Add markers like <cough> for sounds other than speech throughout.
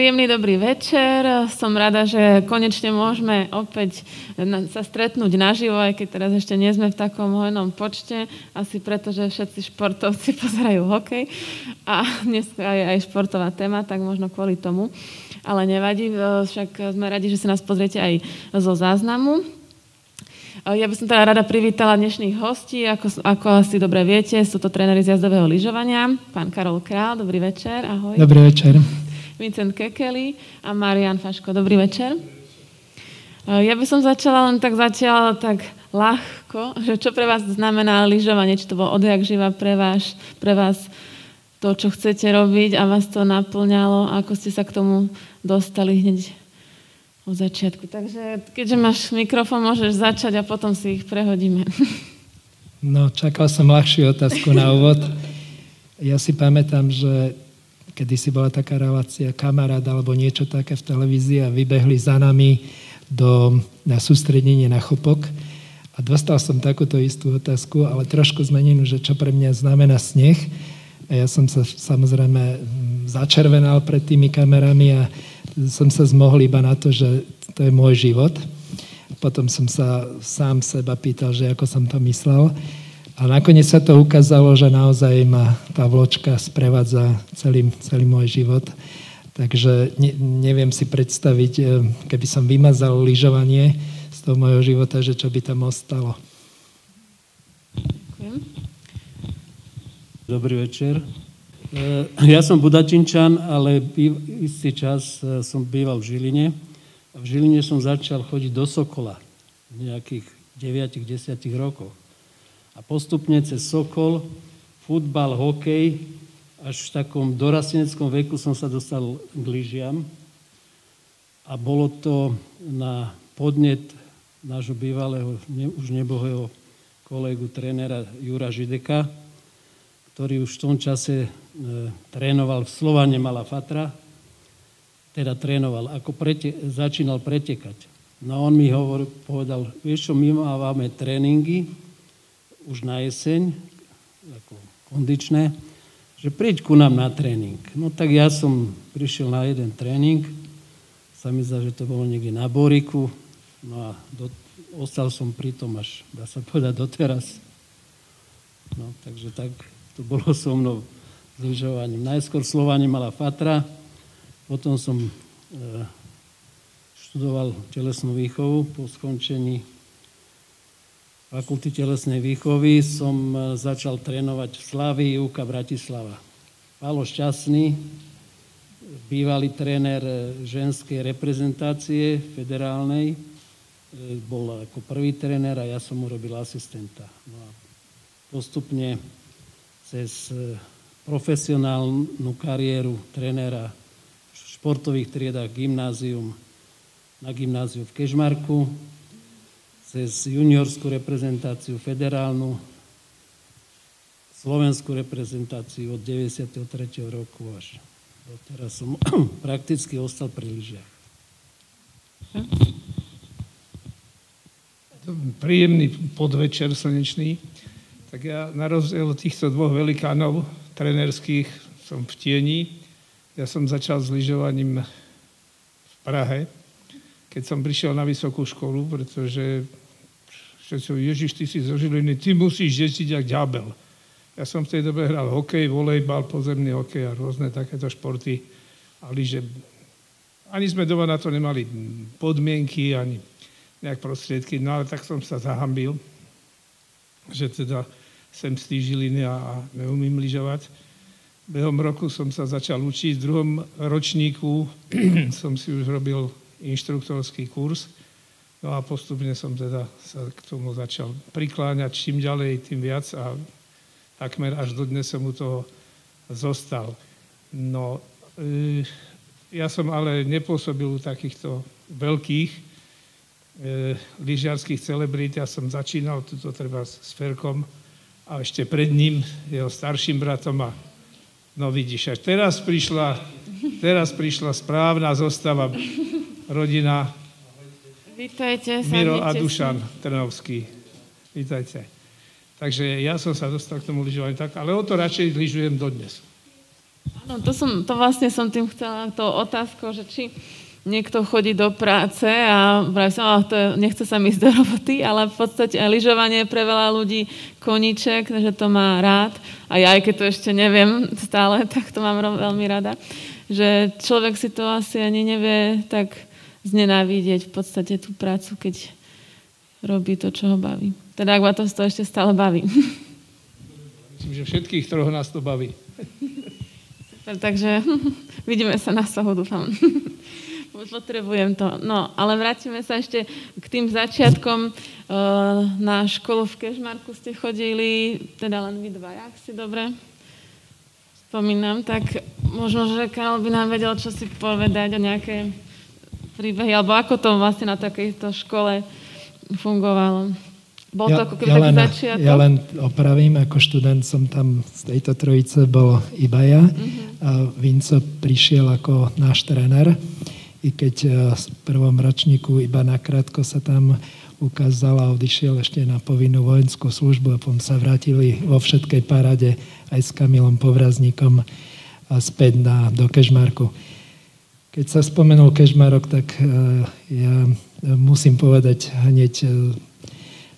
Príjemný dobrý večer. Som rada, že konečne môžeme opäť sa stretnúť naživo, aj keď teraz ešte nie sme v takom hojnom počte. Asi preto, že všetci športovci <laughs> pozerajú hokej a dnes je aj športová téma, tak možno kvôli tomu. Ale nevadí, však sme radi, že si nás pozriete aj zo záznamu. Ja by som teda rada privítala dnešných hostí, ako, ako asi dobre viete, sú to tréneri z jazdového lyžovania. Pán Karol Král, dobrý večer, ahoj. Dobrý večer. Vincent Kekeli a Marian Faško. Dobrý večer. Ja by som začala len tak zatiaľ tak ľahko, že čo pre vás znamená lyžovanie, či to bolo odjak živa pre vás, pre vás to, čo chcete robiť a vás to naplňalo, ako ste sa k tomu dostali hneď od začiatku. Takže keďže máš mikrofón, môžeš začať a potom si ich prehodíme. No, čakal som ľahšiu otázku na úvod. <laughs> Ja si pamätám, že kedy si bola taká relácia kamarát alebo niečo také v televízii a vybehli za nami do, na sústredenie na chopok. A dostal som takúto istú otázku, ale trošku zmenenú, že čo pre mňa znamená sneh. A ja som sa samozrejme začervenal pred tými kamerami a som sa zmohol iba na to, že to je môj život. Potom som sa sám seba pýtal, že ako som to myslel. A nakoniec sa to ukázalo, že naozaj ma tá vločka sprevádza celý, celý môj život. Takže ne, neviem si predstaviť, e, keby som vymazal lyžovanie z toho môjho života, že čo by tam ostalo. Dobrý večer. E, ja som Budačinčan, ale istý čas e, som býval v Žiline. V Žiline som začal chodiť do Sokola v nejakých 9-10 rokoch. A postupne cez Sokol, futbal, hokej, až v takom dorasteneckom veku som sa dostal k lyžiam. A bolo to na podnet nášho bývalého, ne, už nebohého kolegu, trénera Jura Žideka, ktorý už v tom čase e, trénoval v Slovane Mala Fatra, teda trénoval, ako prete, začínal pretekať. No on mi hovor, povedal, vieš čo, my máme tréningy, už na jeseň, ako kondičné, že príď ku nám na tréning. No tak ja som prišiel na jeden tréning, sa mi zdá, že to bolo niekde na Boriku, no a do, ostal som pri tom až, dá sa povedať, doteraz. No, takže tak to bolo <laughs> so mnou s lyžovaním. Najskôr Slovanie mala Fatra, potom som e, študoval telesnú výchovu po skončení fakulty telesnej výchovy som e, začal trénovať v Slavii Júka Bratislava. Palo Šťastný, bývalý tréner e, ženskej reprezentácie federálnej, e, bol ako prvý tréner a ja som mu robil asistenta. No a postupne cez profesionálnu kariéru trénera v športových triedách gymnázium na gymnáziu v Kežmarku, cez juniorskú reprezentáciu federálnu, slovenskú reprezentáciu od 93. roku až teraz som <clears throat> prakticky ostal pri lyžiach. Príjemný podvečer slnečný. Tak ja na rozdiel od týchto dvoch velikánov trenerských som v tieni. Ja som začal s lyžovaním v Prahe, keď som prišiel na vysokú školu, pretože Všetci Ježiš, ty si zo Žiliny, ty musíš jezdiť jak ďabel. Ja som v tej dobe hral hokej, volejbal, pozemný hokej a rôzne takéto športy. Ale že ani sme doma na to nemali podmienky, ani nejak prostriedky, no ale tak som sa zahambil, že teda sem z tých Žiliny a, a neumím lyžovať. Behom roku som sa začal učiť, v druhom ročníku <clears throat> som si už robil inštruktorský kurz No a postupne som teda sa k tomu začal prikláňať čím ďalej, tým viac a takmer až do dnes som u toho zostal. No, e, ja som ale nepôsobil u takýchto veľkých e, lyžiarských celebrít. Ja som začínal tuto treba s Ferkom a ešte pred ním, jeho starším bratom a no vidíš, až teraz prišla, teraz prišla správna zostava rodina Vítajte. Miro a Dušan Trnovský. Vítajte. Takže ja som sa dostal k tomu lyžovaniu tak, ale o to radšej lyžujem dodnes. No to, som, to vlastne som tým chcela, to otázkou, že či niekto chodí do práce a vraví som, oh, to je, nechce sa mi ísť do roboty, ale v podstate aj lyžovanie pre veľa ľudí koníček, že to má rád. A ja, aj keď to ešte neviem stále, <laughs> tak to mám veľmi rada. Že človek si to asi ani nevie tak znenávidieť v podstate tú prácu, keď robí to, čo ho baví. Teda ak ma to, to ešte stále baví. <laughs> Myslím, že všetkých troch nás to baví. Super, takže <laughs> vidíme sa na sohu, dúfam. <laughs> Potrebujem to. No, ale vrátime sa ešte k tým začiatkom. Na školu v Kežmarku ste chodili, teda len vy dva, ak si dobre spomínam, tak možno, že Karol by nám vedel, čo si povedať o nejaké príbehy, alebo ako to vlastne na takejto škole fungovalo. Bol to ja, ako keby ja len, začiatok? Ja len opravím, ako študent som tam z tejto trojice bol iba ja. Uh-huh. A Vinco prišiel ako náš tréner, i keď e, v prvom ročníku iba nakrátko sa tam ukázal a odišiel ešte na povinnú vojenskú službu a potom sa vrátili vo všetkej parade aj s Kamilom Povrazníkom späť na, do Kežmarku. Keď sa spomenul Kežmarok, tak e, ja musím povedať hneď, e,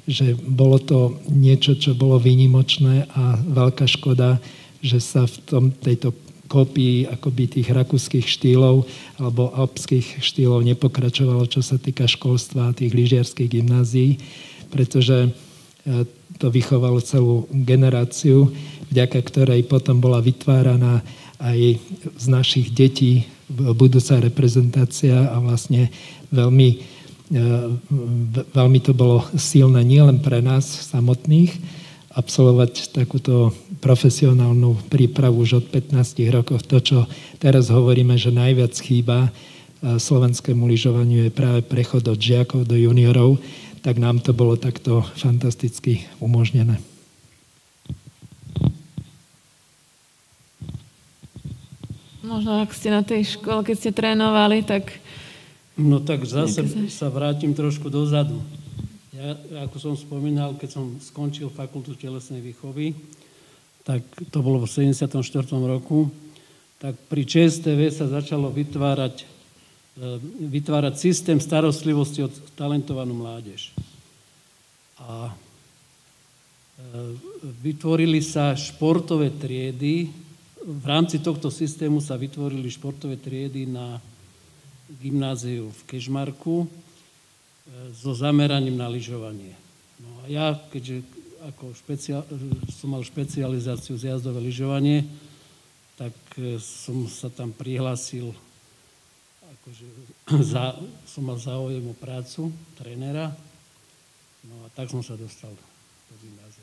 že bolo to niečo, čo bolo výnimočné a veľká škoda, že sa v tom, tejto kopii akoby tých rakúskych štýlov alebo alpských štýlov nepokračovalo, čo sa týka školstva a tých lyžiarských gymnázií, pretože e, to vychovalo celú generáciu, vďaka ktorej potom bola vytváraná aj z našich detí budúca reprezentácia a vlastne veľmi, e, veľmi to bolo silné nielen pre nás samotných, absolvovať takúto profesionálnu prípravu už od 15 rokov. To, čo teraz hovoríme, že najviac chýba e, slovenskému lyžovaniu je práve prechod od žiakov do juniorov, tak nám to bolo takto fantasticky umožnené. Možno ak ste na tej škole, keď ste trénovali, tak... No tak zase sa vrátim trošku dozadu. Ja, ako som spomínal, keď som skončil fakultu telesnej výchovy, tak to bolo v 74. roku, tak pri ČSTV sa začalo vytvárať, e, vytvárať systém starostlivosti od talentovanú mládež. A e, vytvorili sa športové triedy v rámci tohto systému sa vytvorili športové triedy na gymnáziu v Kežmarku e, so zameraním na lyžovanie. No a ja, keďže ako špeciál, som mal špecializáciu z jazdové lyžovanie, tak e, som sa tam prihlásil, akože <clears throat> za, som mal záujem o prácu trénera, no a tak som sa dostal do gymnázia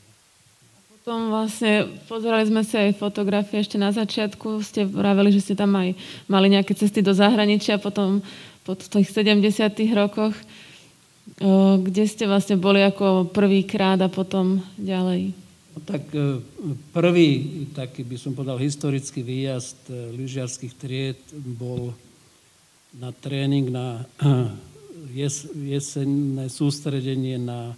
potom vlastne pozerali sme si aj fotografie ešte na začiatku. Ste vraveli, že ste tam aj mali nejaké cesty do zahraničia potom po tých 70 rokoch. Kde ste vlastne boli ako prvýkrát a potom ďalej? Tak e, prvý taký by som povedal historický výjazd e, lyžiarských tried bol na tréning na <clears throat> jes, jesenné sústredenie na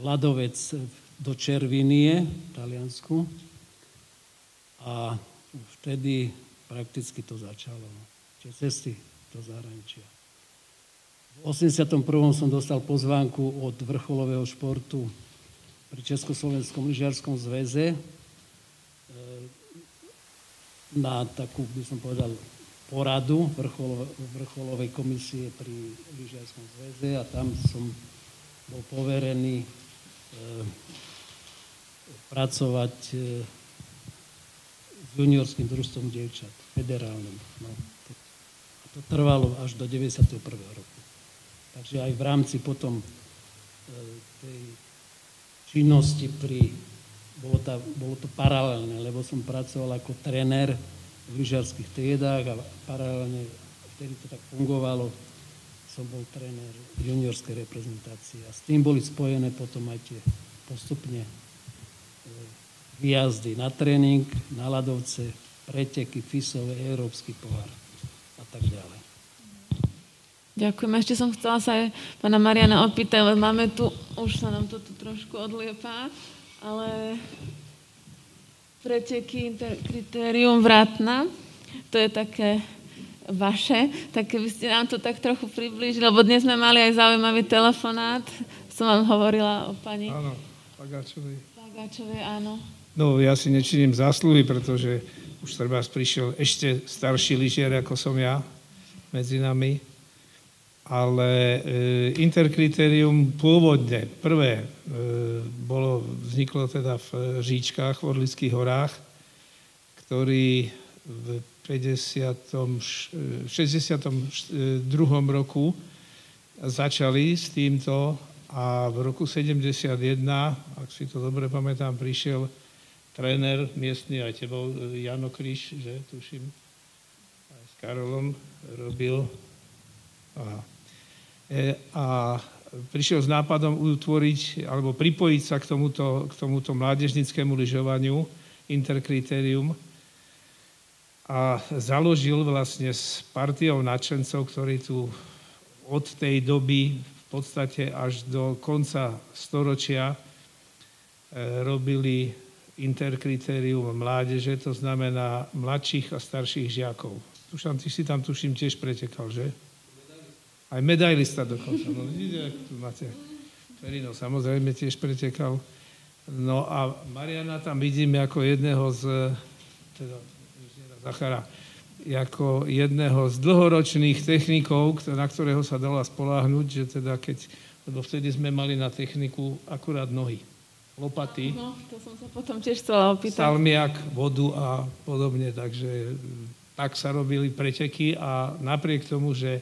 ľadovec v do Červinie v Taliansku a vtedy prakticky to začalo. Tie cesty do zahraničia. V 81. som dostal pozvánku od vrcholového športu pri Československom lyžiarskom zväze e, na takú, by som povedal, poradu vrcholovej komisie pri lyžiarskom zväze a tam som bol poverený pracovať e, s juniorským družstvom dievčat, federálnym. No, to, a to trvalo až do 91. roku. Takže aj v rámci potom e, tej činnosti pri... Bolo, tá, bolo to paralelné, lebo som pracoval ako trenér v lyžiarských triedách a paralelne, vtedy to tak fungovalo, som bol tréner juniorskej reprezentácie a s tým boli spojené potom aj tie postupne výjazdy na tréning, na ľadovce, preteky, FISové, Európsky pohár a tak ďalej. Ďakujem. Ešte som chcela sa aj pána Mariana opýtať, lebo máme tu, už sa nám to tu trošku odliepá, ale preteky, kritérium vratna, to je také vaše, tak keby ste nám to tak trochu priblížili, lebo dnes sme mali aj zaujímavý telefonát, som vám hovorila o pani... Áno, Pagáčovej. Pagáčovej, áno. No, ja si nečiním zásluhy, pretože už treba prišiel ešte starší lyžiar, ako som ja, medzi nami. Ale e, interkritérium pôvodne, prvé, e, bolo, vzniklo teda v Říčkách, v Orlických horách, ktorý v 50, 62. roku začali s týmto a v roku 71, ak si to dobre pamätám, prišiel tréner miestny aj tebou, Jano Kryš, že tuším, aj s Karolom robil. Aha. E, a prišiel s nápadom utvoriť alebo pripojiť sa k tomuto, k tomuto mládežnickému lyžovaniu, interkritérium, a založil vlastne s partiou nadšencov, ktorí tu od tej doby v podstate až do konca storočia e, robili interkritérium mládeže, to znamená mladších a starších žiakov. Tušam, ty si tam, tuším, tiež pretekal, že? Aj medailista dokonca. No, vidíte, tu máte. Ferino samozrejme tiež pretekal. No a Mariana tam vidíme ako jedného z, teda Zachara ako jedného z dlhoročných technikov, na ktorého sa dala spoláhnuť, že teda keď, lebo vtedy sme mali na techniku akurát nohy, lopaty. No, to som sa potom tiež chcela opýtať. Salmiak, vodu a podobne, takže tak sa robili preteky a napriek tomu, že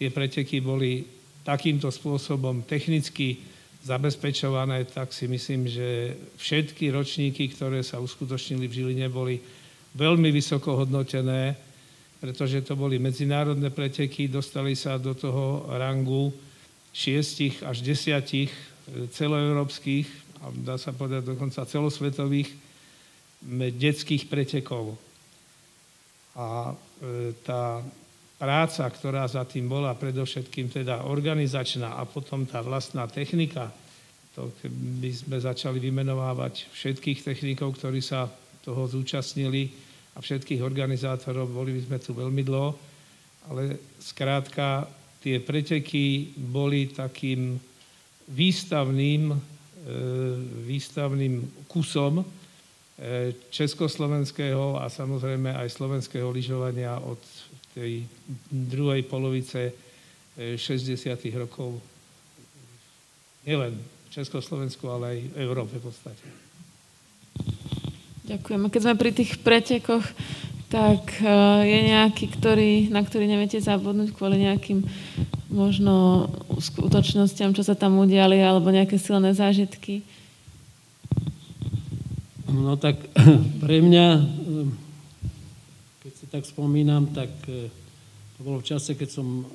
tie preteky boli takýmto spôsobom technicky zabezpečované, tak si myslím, že všetky ročníky, ktoré sa uskutočnili v Žiline, boli veľmi vysoko hodnotené, pretože to boli medzinárodné preteky, dostali sa do toho rangu šiestich až desiatich celoeurópskych, a dá sa povedať dokonca celosvetových detských pretekov. A e, tá práca, ktorá za tým bola, predovšetkým teda organizačná a potom tá vlastná technika, to by sme začali vymenovávať všetkých technikov, ktorí sa toho zúčastnili, a všetkých organizátorov, boli by sme tu veľmi dlho, ale skrátka tie preteky boli takým výstavným, e, výstavným kusom e, československého a samozrejme aj slovenského lyžovania od tej druhej polovice 60. E, rokov nielen v Československu, ale aj v Európe v podstate. Ďakujem. A keď sme pri tých pretekoch, tak e, je nejaký, ktorý, na ktorý neviete zabudnúť kvôli nejakým možno skutočnostiam, čo sa tam udiali, alebo nejaké silné zážitky? No tak <clears throat> pre mňa, e, keď si tak spomínam, tak e, to bolo v čase, keď som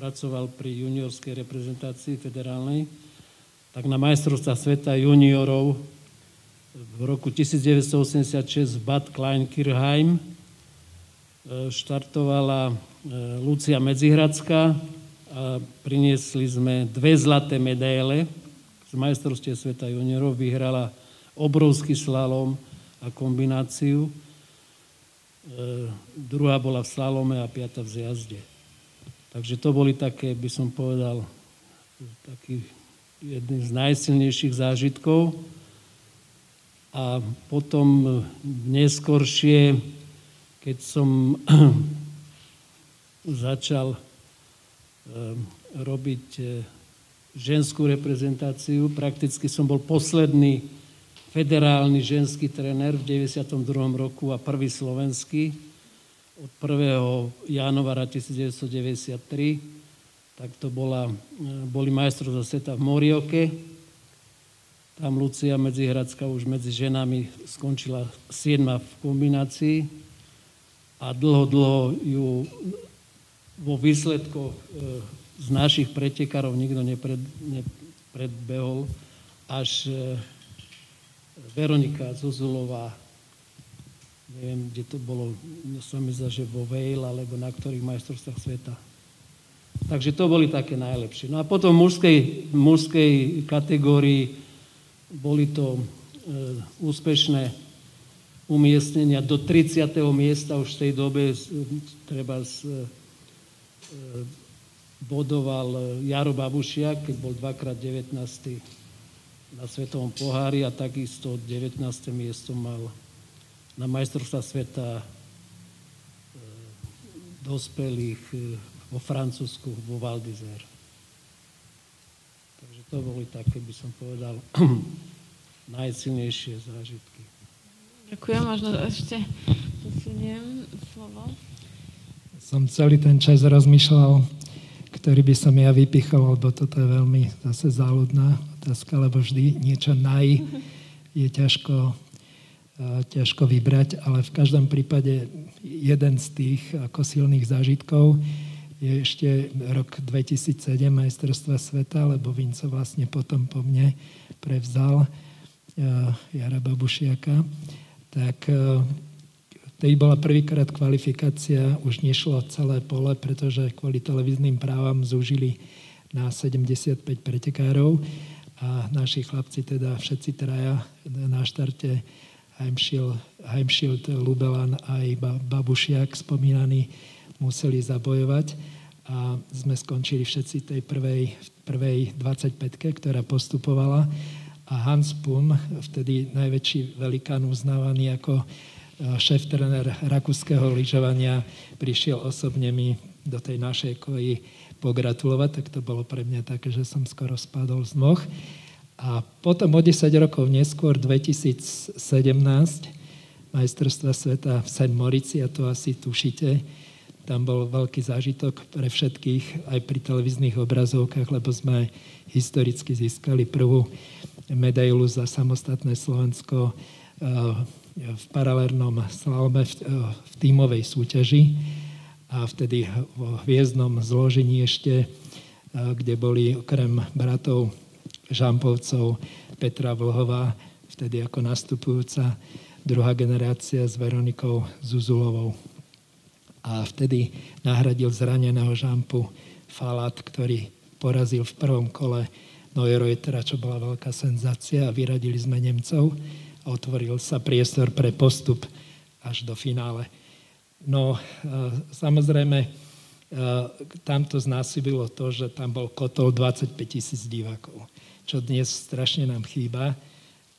pracoval pri juniorskej reprezentácii federálnej, tak na majstrovstvá sveta juniorov v roku 1986 v Bad Klein Kirchheim e, štartovala e, Lucia Medzihradská a priniesli sme dve zlaté medaile z majstrovstie sveta juniorov. Vyhrala obrovský slalom a kombináciu. E, druhá bola v slalome a piata v zjazde. Takže to boli také, by som povedal, taký jedný z najsilnejších zážitkov. A potom neskoršie, keď som <clears throat> začal eh, robiť eh, ženskú reprezentáciu, prakticky som bol posledný federálny ženský tréner v 92. roku a prvý slovenský od 1. januára 1993, tak to bola, boli majstrovstvá sveta v Morioke, tam Lucia Medzihradská už medzi ženami skončila 7 v kombinácii a dlho, dlho ju vo výsledkoch e, z našich pretekárov nikto nepred, nepredbehol, až e, Veronika Zozulová, neviem, kde to bolo, som myslel, že vo Vail, alebo na ktorých majstrovstvách sveta. Takže to boli také najlepšie. No a potom v mužskej, mužskej kategórii boli to e, úspešné umiestnenia do 30. miesta už v tej dobe treba z, e, bodoval Jaro Babušiak, keď bol dvakrát 19. na Svetovom pohári a takisto 19. miesto mal na majstrovstva sveta e, dospelých e, vo Francúzsku, vo Val. To boli také, by som povedal, <clears throat> najsilnejšie zážitky. Ďakujem, možno ešte posuniem slovo. Som celý ten čas rozmýšľal, ktorý by som ja vypichol, lebo toto je veľmi zase záľudná otázka, lebo vždy niečo naj je ťažko, e, ťažko vybrať, ale v každom prípade jeden z tých ako silných zážitkov je ešte rok 2007 majstrovstva sveta, lebo Vinco vlastne potom po mne prevzal e, Jara Babušiaka. Tak e, tej bola prvýkrát kvalifikácia, už nešlo celé pole, pretože kvôli televíznym právam zúžili na 75 pretekárov. A naši chlapci, teda všetci traja na štarte Heimschild, Heimschild Lubelan aj Babušiak spomínaní museli zabojovať a sme skončili všetci tej prvej, prvej 25 ktorá postupovala a Hans Pum, vtedy najväčší velikán uznávaný ako e, šéf-trenér rakúskeho lyžovania, prišiel osobne mi do tej našej koji pogratulovať, tak to bolo pre mňa také, že som skoro spadol z noh. A potom o 10 rokov neskôr, 2017, majstrovstva sveta v St. Morici, a to asi tušite, tam bol veľký zážitok pre všetkých, aj pri televíznych obrazovkách, lebo sme historicky získali prvú medailu za samostatné Slovensko eh, v paralelnom slalome v, eh, v tímovej súťaži a vtedy vo hviezdnom zložení ešte, eh, kde boli okrem bratov Žampovcov Petra Vlhová, vtedy ako nastupujúca druhá generácia s Veronikou Zuzulovou a vtedy nahradil zraneného žampu Falat, ktorý porazil v prvom kole Neureutera, čo bola veľká senzácia a vyradili sme Nemcov a otvoril sa priestor pre postup až do finále. No, e, samozrejme, e, tamto znásobilo to, že tam bol kotol 25 tisíc divákov, čo dnes strašne nám chýba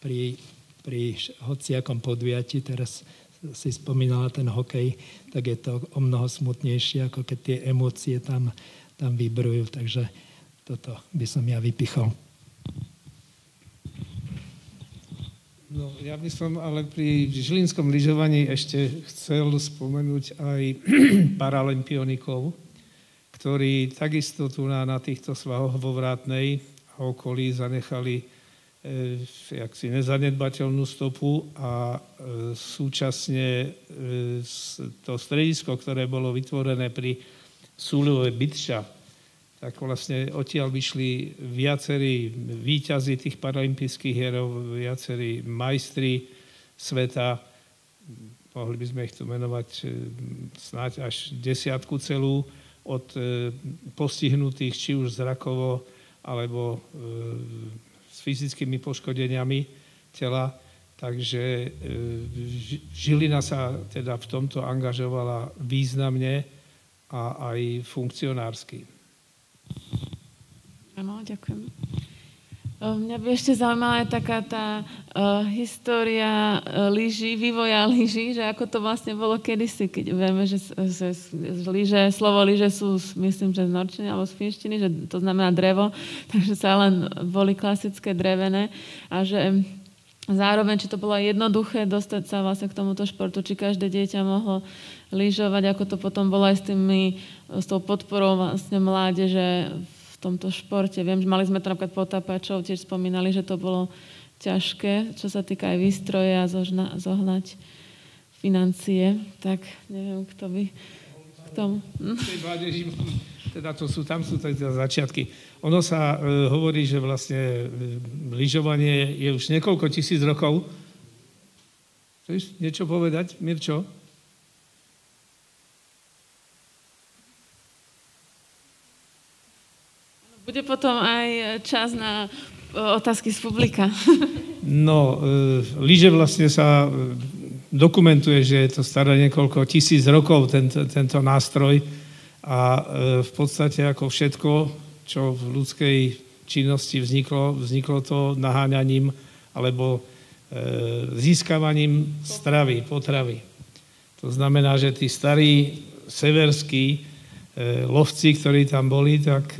pri, pri hociakom podujatí. Teraz si spomínala ten hokej, tak je to o mnoho smutnejšie, ako keď tie emócie tam, tam vybrujú. Takže toto by som ja vypichol. No, ja by som ale pri žilinskom lyžovaní ešte chcel spomenúť aj <clears throat> paralympionikov, ktorí takisto tu na, na týchto svahoch vo Vrátnej a okolí zanechali jaksi nezanedbateľnú stopu a e, súčasne e, to stredisko, ktoré bolo vytvorené pri Súľove Bytša, tak vlastne odtiaľ vyšli viacerí výťazí tých paralympijských hierov, viacerí majstri sveta, mohli by sme ich tu menovať snáď až desiatku celú, od postihnutých či už zrakovo, alebo fyzickými poškodeniami tela, takže e, Žilina sa teda v tomto angažovala významne a aj funkcionársky. Áno, ďakujem. Mňa by ešte zaujímala aj taká tá uh, história uh, lyží, vývoja lyží, že ako to vlastne bolo kedysi, keď vieme, že, že, že lyže, slovo lyže sú, myslím, že z norčiny alebo z finštiny, že to znamená drevo, <laughs> takže sa len boli klasické drevené a že zároveň, či to bolo jednoduché dostať sa vlastne k tomuto športu, či každé dieťa mohlo lyžovať, ako to potom bolo aj s, tými, s tou podporou vlastne mládeže v tomto športe. Viem, že mali sme to napríklad potápačov, tiež spomínali, že to bolo ťažké, čo sa týka aj výstroje a zožna, zohnať financie. Tak neviem, kto by k tomu... Hm? teda to sú, tam sú teda začiatky. Ono sa e, hovorí, že vlastne e, lyžovanie je už niekoľko tisíc rokov. Chceš niečo povedať, Mirčo? Bude potom aj čas na otázky z publika. <laughs> No, e, lyže vlastne sa e, dokumentuje, že je to staré niekoľko tisíc rokov, tento, tento nástroj a e, v podstate ako všetko, čo v ľudskej činnosti vzniklo, vzniklo to naháňaním alebo e, získavaním stravy, potravy. To znamená, že tí starí severskí e, lovci, ktorí tam boli, tak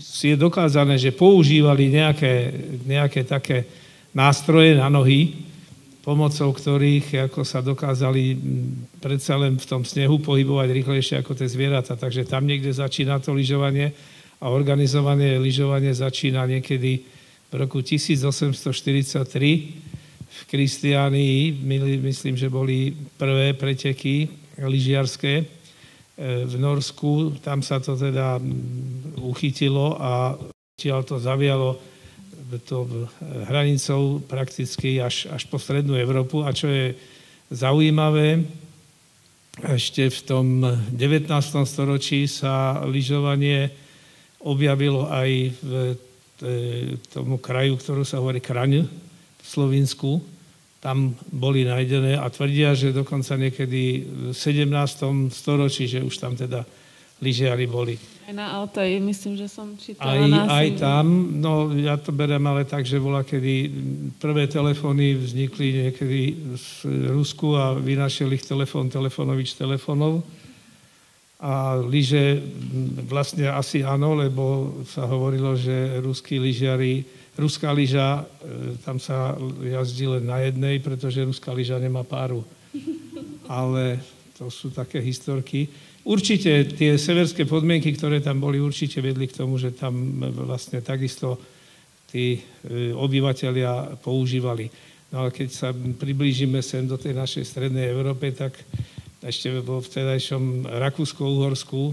je dokázané, že používali nejaké, nejaké také nástroje na nohy, pomocou ktorých ako sa dokázali predsa len v tom snehu pohybovať rýchlejšie ako tie zvieratá. Takže tam niekde začína to lyžovanie a organizované lyžovanie začína niekedy v roku 1843 v Kristiánii. Myslím, že boli prvé preteky lyžiarské e, v Norsku. Tam sa to teda uchytilo a to zavialo to hranicou prakticky až, až po strednú Európu. A čo je zaujímavé, ešte v tom 19. storočí sa lyžovanie objavilo aj v tomu kraju, ktorú sa hovorí Kraň v Slovensku. Tam boli nájdené a tvrdia, že dokonca niekedy v 17. storočí, že už tam teda lyžiari boli. Aj na Altaji, myslím, že som čítala. Aj, aj tam, no ja to berem ale tak, že bola, kedy prvé telefóny vznikli niekedy z Rusku a vynašiel ich telefón, telefonovič telefonov. A lyže vlastne asi áno, lebo sa hovorilo, že ruskí lyžiari, ruská lyža, e, tam sa jazdí len na jednej, pretože ruská lyža nemá páru. Ale to sú také historky. Určite tie severské podmienky, ktoré tam boli, určite vedli k tomu, že tam vlastne takisto tí e, obyvateľia používali. No ale keď sa priblížime sem do tej našej strednej Európe, tak ešte vo vtedajšom Rakúsko-Uhorsku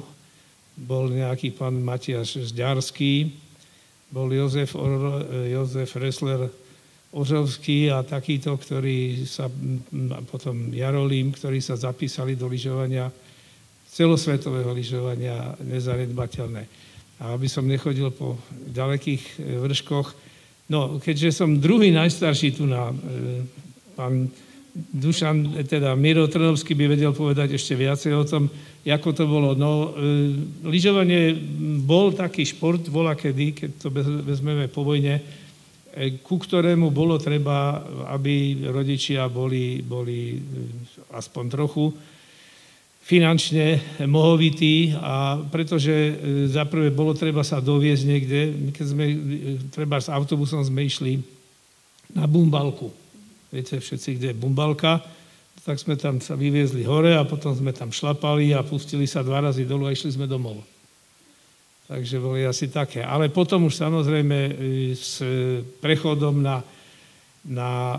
bol nejaký pán Matiaš Zďarský, bol Jozef, Or, Jozef Ressler Ožovský a takýto, ktorí sa, potom Jarolím, ktorí sa zapísali do lyžovania celosvetového lyžovania nezanedbateľné. A aby som nechodil po ďalekých e, vrškoch, no keďže som druhý najstarší tu na, e, pán Dušan, teda Miro Trnovský by vedel povedať ešte viacej o tom, ako to bolo. No, e, lyžovanie bol taký šport, bola kedy, keď to vezmeme po vojne, ku ktorému bolo treba, aby rodičia boli, boli aspoň trochu finančne mohovitý a pretože e, zaprvé bolo treba sa doviezť niekde, keď sme, e, treba s autobusom sme išli na Bumbalku. Viete všetci, kde je Bumbalka, tak sme tam sa vyviezli hore a potom sme tam šlapali a pustili sa dva razy dolu a išli sme domov. Takže boli asi také. Ale potom už samozrejme e, s prechodom na, na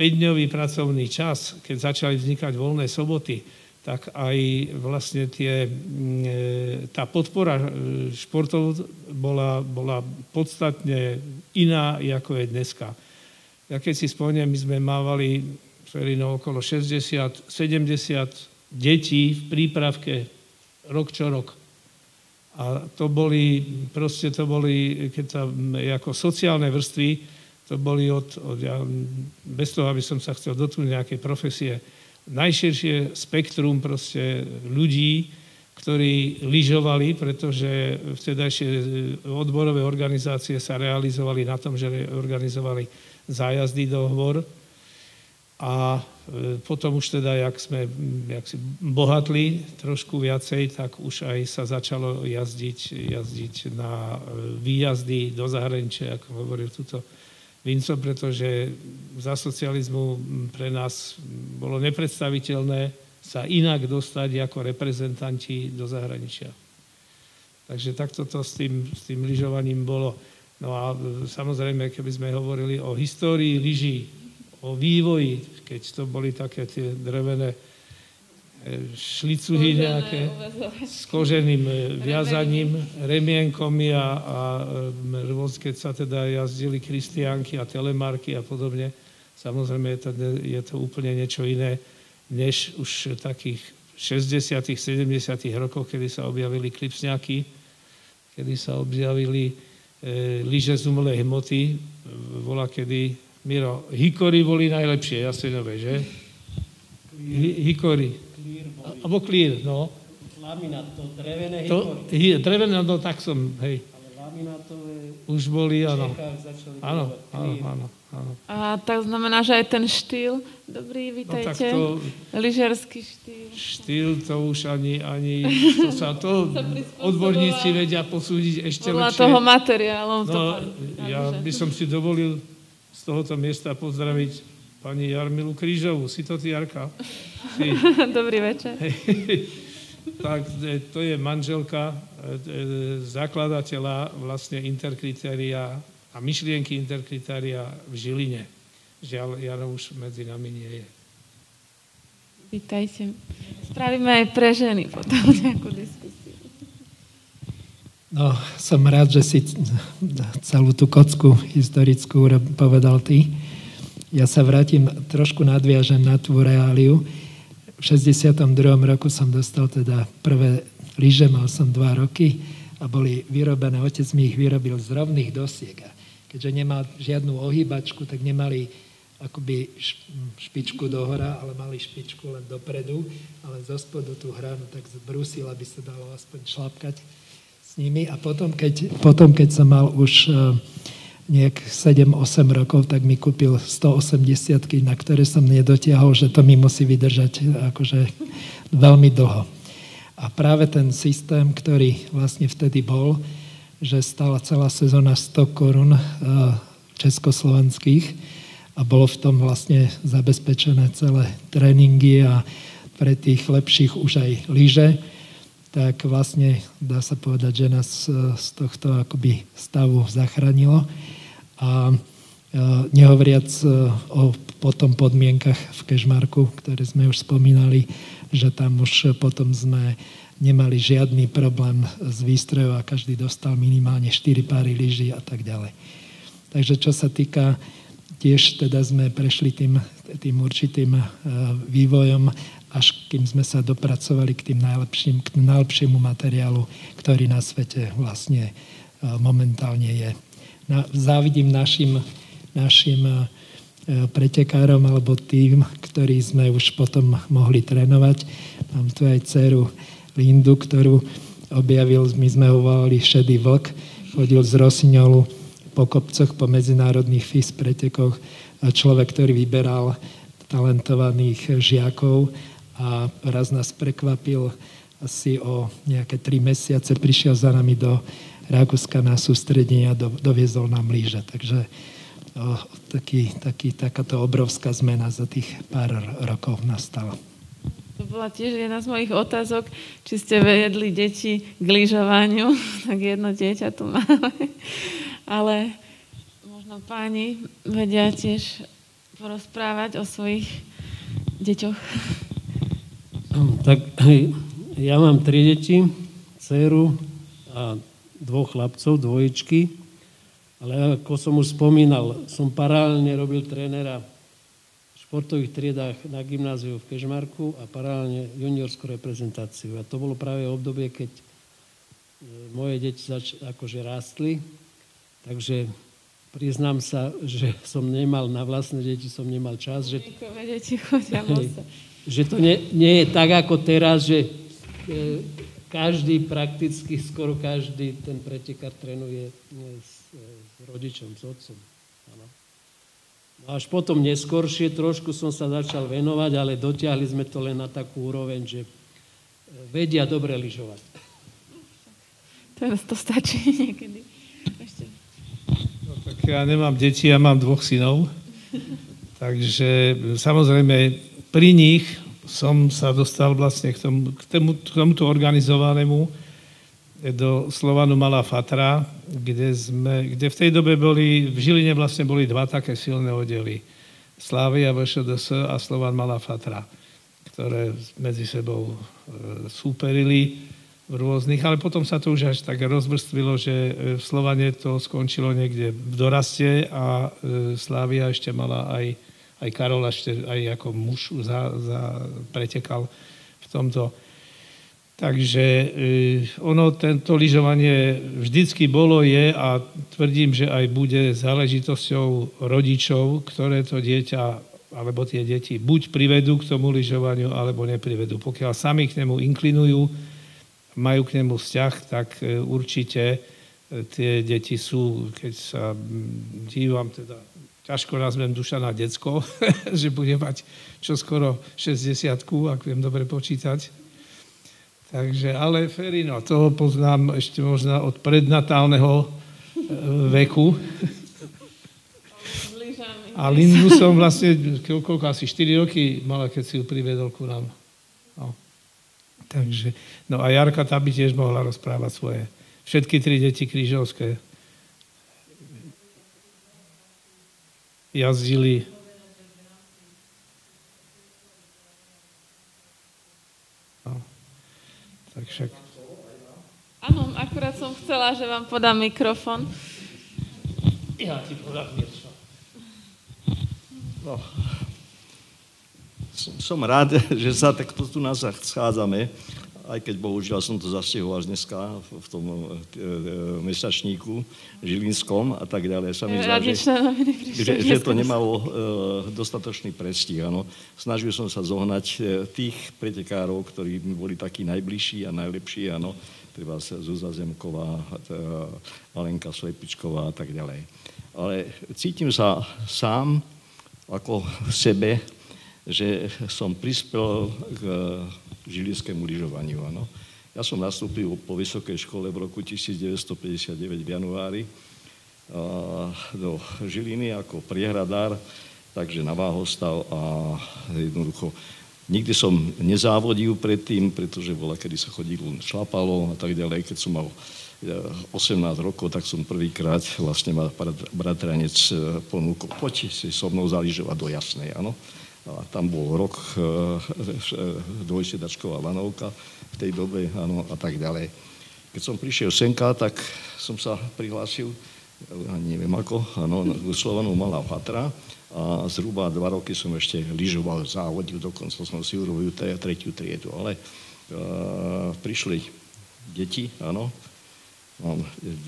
5-dňový pracovný čas, keď začali vznikať voľné soboty, tak aj vlastne tie, e, tá podpora e, športov bola, bola podstatne iná, ako je dneska. Ja keď si spomínam, my sme mávali no, okolo 60-70 detí v prípravke rok čo rok. A to boli, proste to boli, keď sa, ako sociálne vrstvy, to boli od, od ja, bez toho, aby som sa chcel dotknúť nejakej profesie, najširšie spektrum proste ľudí, ktorí lyžovali, pretože vtedajšie odborové organizácie sa realizovali na tom, že organizovali zájazdy do hôr. A e, potom už teda, jak sme jak si bohatli trošku viacej, tak už aj sa začalo jazdiť, jazdiť na e, výjazdy do zahraničia, ako hovoril tuto Vinco, pretože za socializmu pre nás bolo nepredstaviteľné sa inak dostať ako reprezentanti do zahraničia. Takže takto to s tým, s tým lyžovaním bolo. No a samozrejme, keby sme hovorili o histórii lyží, o vývoji, keď to boli také tie drevené šlicuhy nejaké s koženým e, viazaním, remienkomi a, a e, keď sa teda jazdili kristiánky a telemarky a podobne. Samozrejme je to, je to úplne niečo iné, než už takých 60 70 rokoch, kedy sa objavili klipsňaky, kedy sa objavili e, lyže z umelej hmoty, vola kedy Miro, hikory boli najlepšie, jasenové, že? Hikory. Alebo klír, no. Laminát, to drevené to, hikory. Drevené, no tak som, hej. Ale laminátové Už boli, áno. Áno, áno, áno, áno. A tak znamená, že aj ten štýl, dobrý, No vítajte, tak to, lyžerský štýl. Štýl to už ani, ani to sa to <laughs> odborníci vedia posúdiť ešte Podľa lepšie. toho materiálom. to No, pán- ja by som si dovolil z tohoto miesta pozdraviť pani Jarmilu Krížovú. Si to ty, Jarka? Si. <laughs> Dobrý večer. <laughs> tak e, to je manželka e, e, zakladateľa vlastne interkritéria a myšlienky interkritéria v Žiline. Žiaľ, Jano už medzi nami nie je. Vítajte. Spravíme aj pre ženy potom <laughs> nejakú diskusiu. No, som rád, že si celú tú kocku historickú povedal ty. Ja sa vrátim, trošku nadviažem na tú reáliu. V 62. roku som dostal teda prvé lyže, mal som dva roky a boli vyrobené, otec mi ich vyrobil z rovných dosiek. A keďže nemal žiadnu ohýbačku, tak nemali akoby špičku dohora, ale mali špičku len dopredu, ale zo spodu tú hranu tak zbrúsil, aby sa dalo aspoň šlapkať s nimi. A potom, keď, potom, keď som mal už e, nejak 7-8 rokov, tak mi kúpil 180 na ktoré som nedotiahol, že to mi musí vydržať akože veľmi dlho. A práve ten systém, ktorý vlastne vtedy bol, že stala celá sezóna 100 korun e, československých a bolo v tom vlastne zabezpečené celé tréningy a pre tých lepších už aj lyže, tak vlastne dá sa povedať, že nás e, z tohto akoby stavu zachránilo. A e, nehovoriac e, o potom podmienkach v Kežmarku, ktoré sme už spomínali, že tam už potom sme nemali žiadny problém s výstrojou a každý dostal minimálne 4 páry lyží a tak ďalej. Takže čo sa týka, tiež teda sme prešli tým, tým určitým e, vývojom, až kým sme sa dopracovali k tým najlepším, k najlepšiemu materiálu, ktorý na svete vlastne e, momentálne je. Na, závidím našim, našim e, pretekárom alebo tým, ktorí sme už potom mohli trénovať. Mám tu aj dceru Lindu, ktorú objavil, my sme ho volali Šedý vlk, chodil z Rosiňolu po kopcoch, po medzinárodných FIS pretekoch. Človek, ktorý vyberal talentovaných žiakov a raz nás prekvapil asi o nejaké tri mesiace, prišiel za nami do Rakúska na sústredenie a do, doviezol nám líže. Takže o, taký, taký, takáto obrovská zmena za tých pár rokov nastala. To bola tiež jedna z mojich otázok, či ste vedli deti k lyžovaniu, <laughs> tak jedno dieťa tu máme. Ale možno páni vedia tiež porozprávať o svojich deťoch. Tak ja mám tri deti, dceru a dvoch chlapcov, dvojičky. Ale ako som už spomínal, som paralelne robil trénera v športových triedách na gymnáziu v Kežmarku a paralelne juniorskú reprezentáciu. A to bolo práve obdobie, keď e, moje deti zač- akože rástli. Takže priznám sa, že som nemal na vlastné deti, som nemal čas, že deti chodia že to nie, nie je tak ako teraz, že e, každý, prakticky skoro každý ten pretekár trénuje s, e, s rodičom, s otcom. Áno. No až potom neskôršie trošku som sa začal venovať, ale dotiahli sme to len na takú úroveň, že e, vedia dobre lyžovať. Teraz to stačí <laughs> niekedy. Ja nemám deti, ja mám dvoch synov. Takže samozrejme pri nich som sa dostal vlastne k, tomu, k, tomu, k tomuto organizovanému do Slovanu Malá Fatra, kde, sme, kde v tej dobe boli, v Žiline vlastne boli dva také silné oddely. Slávia VŠDS a Slovan Malá Fatra, ktoré medzi sebou e, súperili rôznych, ale potom sa to už až tak rozvrstvilo, že e, v Slovane to skončilo niekde v doraste a e, Slávia ešte mala aj, aj Karol ešte aj ako muž za, za pretekal v tomto. Takže e, ono, tento lyžovanie vždycky bolo, je a tvrdím, že aj bude záležitosťou rodičov, ktoré to dieťa alebo tie deti buď privedú k tomu lyžovaniu, alebo neprivedú. Pokiaľ sami k nemu inklinujú, majú k nemu vzťah, tak e, určite e, tie deti sú, keď sa dívam, teda ťažko nazvem duša na decko, <laughs> že bude mať čoskoro 60 ak viem dobre počítať, Takže, ale Ferino, toho poznám ešte možno od prednatálneho e, veku. A Lindu som vlastne, koľko, asi 4 roky mala, keď si ju privedol ku nám. No. Takže, no a Jarka tá by tiež mohla rozprávať svoje. Všetky tri deti krížovské jazdili Tak však... Áno, akurát som chcela, že vám podám mikrofon. Ja ti podám niečo. No. Som, rád, <laughs> že sa takto tu nás schádzame aj keď bohužiaľ som to zastihol až dneska v tom e, e, mesačníku žilinskom a tak ďalej. Sa mi zdá, že, že, že to nemalo e, dostatočný prestih. Áno. Snažil som sa zohnať tých pretekárov, ktorí mi boli takí najbližší a najlepší. Áno. Treba Zúza Zemková, Alenka Slepičková a tak ďalej. Ale cítim sa sám ako v sebe, že som prispel k žilinskému lyžovaniu. Ano. Ja som nastúpil po vysokej škole v roku 1959 v januári do Žiliny ako priehradár, takže na váhostav a jednoducho nikdy som nezávodil predtým, pretože bola, kedy sa chodilo, šlapalo a tak ďalej. Keď som mal 18 e, rokov, tak som prvýkrát vlastne mal bratranec ponúkol, poď si so mnou zaližovať do Jasnej, áno. A tam bol rok e, e, dvojsedačková lanovka v tej dobe, áno, a tak ďalej. Keď som prišiel senka, tak som sa prihlásil, neviem ako, áno, Slovanu Malá Fatra a zhruba dva roky som ešte lyžoval, závodil, dokonca som si urobil tretiu triedu, ale uh, prišli deti, áno, mám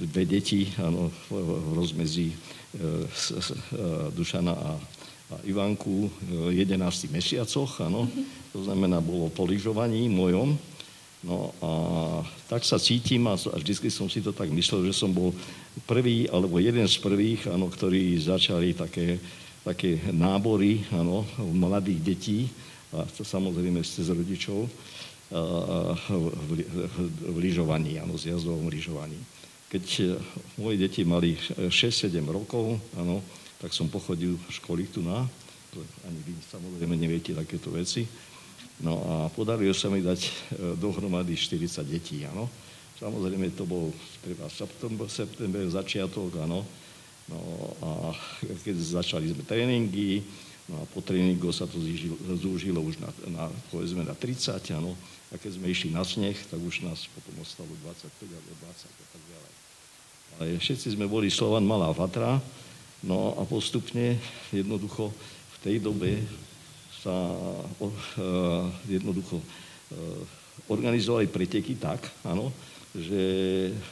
dve deti, áno, v rozmezí uh, Dušana a a Ivanku v 11 mesiacoch, áno. To znamená, bolo po lyžovaní mojom. No a tak sa cítim a vždy som si to tak myslel, že som bol prvý, alebo jeden z prvých, áno, ktorí začali také, také nábory, áno, mladých detí, a to samozrejme z rodičov, v, v, v lyžovaní, áno, z jazdovom lyžovaní. Keď e, moje deti mali 6-7 rokov, áno, tak som pochodil školy tu na, to ani vy samozrejme neviete takéto veci. No a podarilo sa mi dať e, dohromady 40 detí, áno. Samozrejme to bol treba september, september začiatok, áno. No a keď začali sme tréningy, no a po tréningu sa to zúžilo už na, na, povedzme na 30, áno. A keď sme išli na sneh, tak už nás potom ostalo 25 alebo 20 a tak ďalej. Ale všetci sme boli Slovan Malá Fatra, No a postupne jednoducho v tej dobe sa uh, jednoducho uh, organizovali preteky tak, áno, že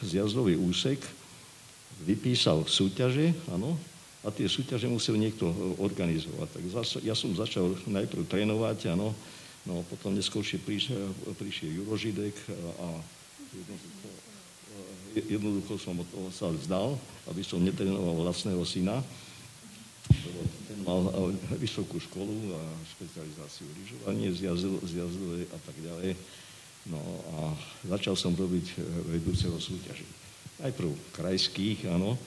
zjazdový úsek vypísal súťaže, áno, a tie súťaže musel niekto organizovať. Tak ja som začal najprv trénovať, áno, no potom neskôršie prišiel, prišiel Juro Židek a jednoducho jednoducho som od toho sa vzdal, aby som netrenoval vlastného syna. Ten mal vysokú školu a špecializáciu lyžovanie, zjazdové a tak ďalej. No a začal som robiť eh, vedúceho súťaží. Najprv krajských, áno,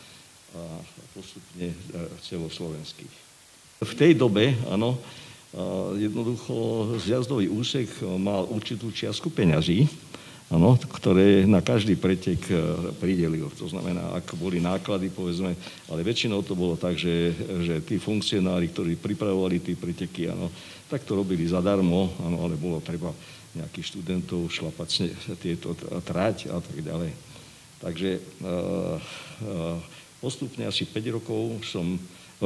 a postupne eh, celoslovenských. V tej dobe, áno, jednoducho zjazdový úsek mal určitú čiastku peňazí, ano, ktoré na každý pretek e, pridelil. To znamená, ak boli náklady, povedzme, ale väčšinou to bolo tak, že, že tí funkcionári, ktorí pripravovali tie preteky, ano, tak to robili zadarmo, ano, ale bolo treba nejakých študentov šlapať tieto trať a tak ďalej. Takže e, e, postupne asi 5 rokov som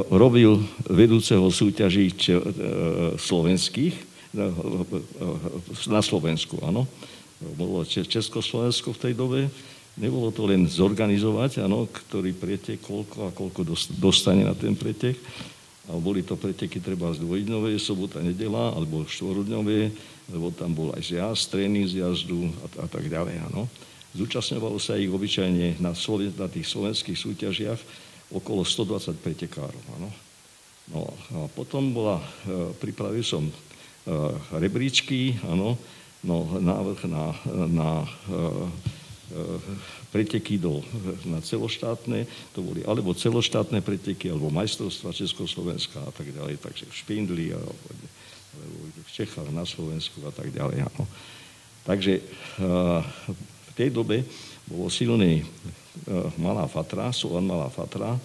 robil vedúceho súťaží slovenských na Slovensku, áno bolo Československo v tej dobe, nebolo to len zorganizovať, ano, ktorý pretek, koľko a koľko dostane na ten pretek, a boli to preteky treba z dvojdňové, sobota, nedela, alebo štvorodňové, lebo tam bol aj zjazd, tréning z jazdu a, a tak ďalej. Ano. Zúčastňovalo sa ich obyčajne na, na tých slovenských súťažiach okolo 120 pretekárov. Ano. No a potom bola, e, pripravil som e, rebríčky, ano, no, návrh na, na e, preteky do, na celoštátne, to boli alebo celoštátne preteky, alebo majstrovstva Československa a tak ďalej, takže v Špindli, alebo, alebo v Čechách, na Slovensku a tak ďalej. Áno. Takže v tej dobe bolo silný Malá Fatra, Solan Malá Fatra,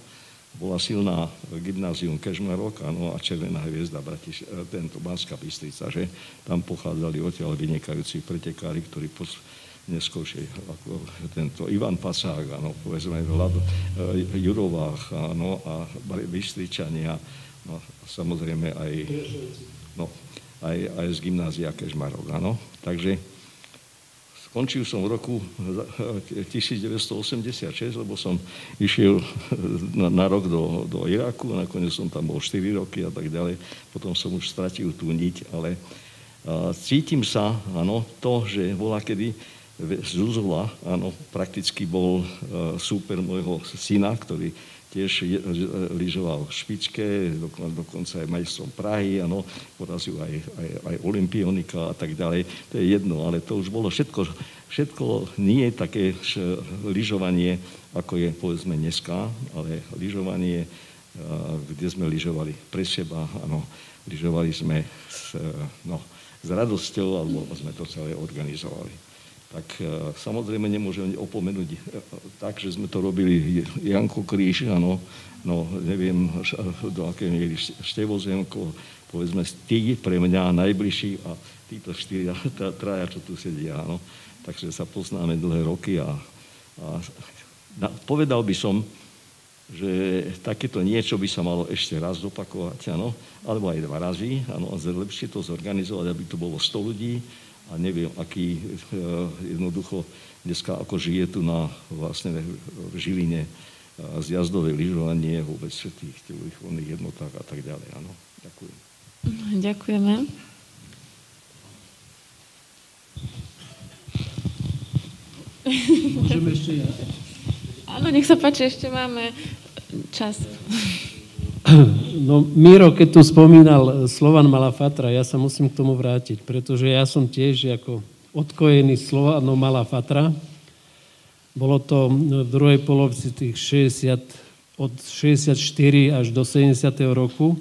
bola silná gymnázium Kežmarok ano, a Červená hviezda Bratiš, e, tento Banská Bystrica, že tam pochádzali odtiaľ vynikajúci pretekári, ktorí pos, neskôršie, ako tento Ivan Pasák, ano, povedzme Vlad e, Jurovách ano, a Bystričania, no, samozrejme aj, no, aj, aj z gymnázia Kežmarok. Ano. Takže Skončil som v roku 1986, lebo som išiel na, na rok do, do Iraku, nakoniec som tam bol 4 roky a tak ďalej. Potom som už stratil tú niť, ale uh, cítim sa, áno, to, že bola kedy Zuzula, áno, prakticky bol súper môjho syna, ktorý tiež lyžoval v špičke, dokonca aj majstrom Prahy, ano, porazil aj, aj, aj olimpionika a tak ďalej. To je jedno, ale to už bolo všetko, všetko nie je také lyžovanie, ako je povedzme dneska, ale lyžovanie, kde sme lyžovali pre seba, ano, lyžovali sme s, no, s radosťou, alebo sme to celé organizovali tak e, samozrejme nemôžem opomenúť e, tak, že sme to robili Janko Kríž, áno, no neviem do akej miery Števozemko, povedzme tí pre mňa najbližší a títo štyria, tá, traja, čo tu sedia, áno. Takže sa poznáme dlhé roky a, a na, povedal by som, že takéto niečo by sa malo ešte raz zopakovať, áno, alebo aj dva razy, áno, lepšie to zorganizovať, aby to bolo 100 ľudí, a neviem, aký eh, jednoducho dneska ako žije tu na vlastne v Žiline zjazdové lyžovanie, vôbec v tých výchovných jednotách a tak ďalej. Áno, ďakujem. Ďakujeme. Môžeme ešte ja. Áno, nech sa páči, ešte máme čas. No, Miro, keď tu spomínal Slovan Malafatra, ja sa musím k tomu vrátiť, pretože ja som tiež ako odkojený Slovanom Malafatra. Bolo to v druhej polovici tých 60, od 64 až do 70. roku.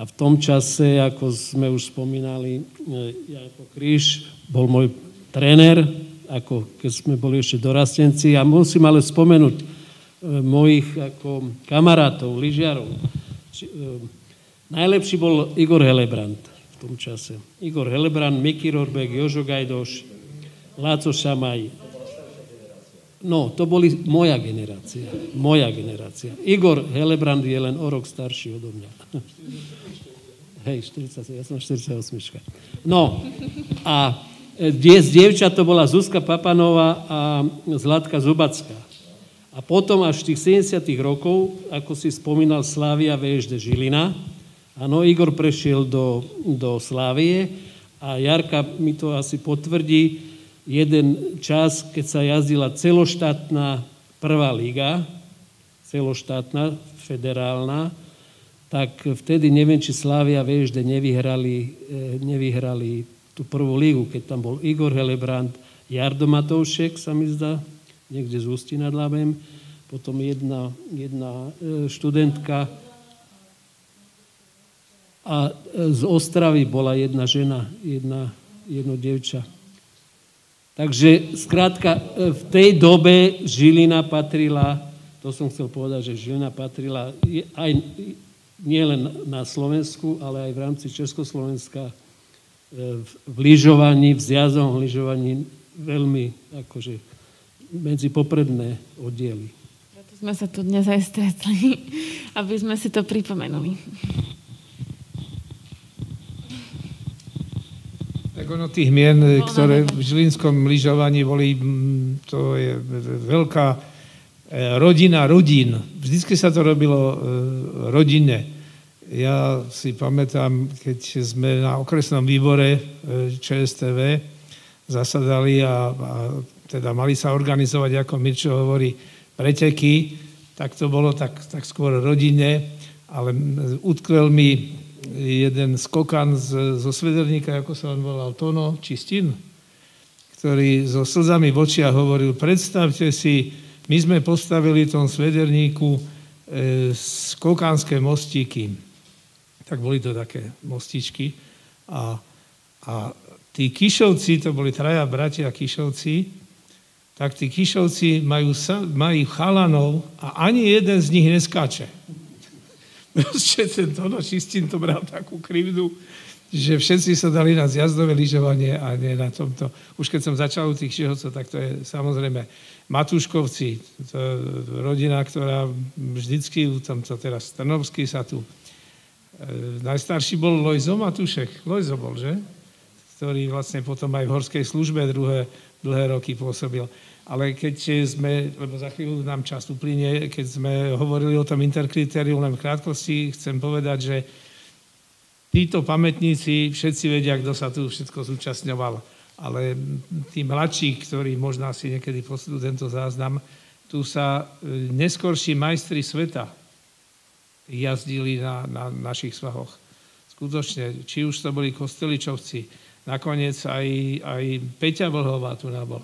A v tom čase, ako sme už spomínali, Janko Kríž bol môj tréner, ako keď sme boli ešte dorastenci. A musím ale spomenúť mojich ako kamarátov, lyžiarov. E, najlepší bol Igor Helebrant v tom čase. Igor Helebrant, Miky Rorbek, Jožo Gajdoš, Láco Šamaj. No, to boli moja generácia. Moja generácia. Igor Helebrand je len o rok starší odo mňa. <laughs> Hej, 40, ja som 48. No, a e, z dievčat to bola Zuzka Papanová a Zlatka Zubacká. A potom až v tých 70 rokov, ako si spomínal, Slávia VŽD Žilina. Áno, Igor prešiel do, do Slávie a Jarka mi to asi potvrdí, jeden čas, keď sa jazdila celoštátna prvá liga, celoštátna, federálna, tak vtedy neviem, či Slávia VŽD nevyhrali, eh, nevyhrali tú prvú lígu, keď tam bol Igor Helebrant, Jardo Matoušek, sa mi zdá, niekde z Ústí nad Labem. Potom jedna, jedna e, študentka a e, z Ostravy bola jedna žena, jedna, jedno dievča. Takže skrátka, e, v tej dobe Žilina patrila, to som chcel povedať, že Žilina patrila aj nielen na Slovensku, ale aj v rámci Československa v lyžovaní, v zjazovom lyžovaní veľmi akože medzi popredné oddiely. Preto sme sa tu dnes aj stretli, <laughs> aby sme si to pripomenuli. Tak ono tých mien, ktoré v žilinskom lyžovaní boli, to je veľká e, rodina rodín. Vždycky sa to robilo e, rodinne. Ja si pamätám, keď sme na okresnom výbore e, ČSTV zasadali a, a teda mali sa organizovať, ako Mirčo hovorí, preteky, tak to bolo tak, tak skôr rodine, ale utkvel mi jeden skokan z, zo Svederníka, ako sa on volal, Tono Čistin, ktorý so slzami v očiach hovoril, predstavte si, my sme postavili v tom Svederníku e, skokánske mostíky. Tak boli to také mostičky. A, a tí Kišovci, to boli traja bratia Kišovci, tak tí Kišovci majú, majú chalanov a ani jeden z nich neskáče. Proste <laughs> ten Tono Čistín to bral takú krivdu, že všetci sa dali na zjazdové lyžovanie a nie na tomto. Už keď som začal u tých šihovcov, tak to je samozrejme Matúškovci, to je rodina, ktorá vždycky, tam to teraz Trnovský sa tu, e, najstarší bol Lojzo Matúšek, Lojzo bol, že? Ktorý vlastne potom aj v horskej službe druhé, dlhé roky pôsobil. Ale keď sme, lebo za chvíľu nám čas uplynie, keď sme hovorili o tom interkritériu len v krátkosti, chcem povedať, že títo pamätníci všetci vedia, kto sa tu všetko zúčastňoval. Ale tí mladší, ktorí možno si niekedy poslú tento záznam, tu sa e, neskorší majstri sveta jazdili na, na našich svahoch. Skutočne, či už to boli Kosteličovci, nakoniec aj, aj Peťa Vlhová tu nabol.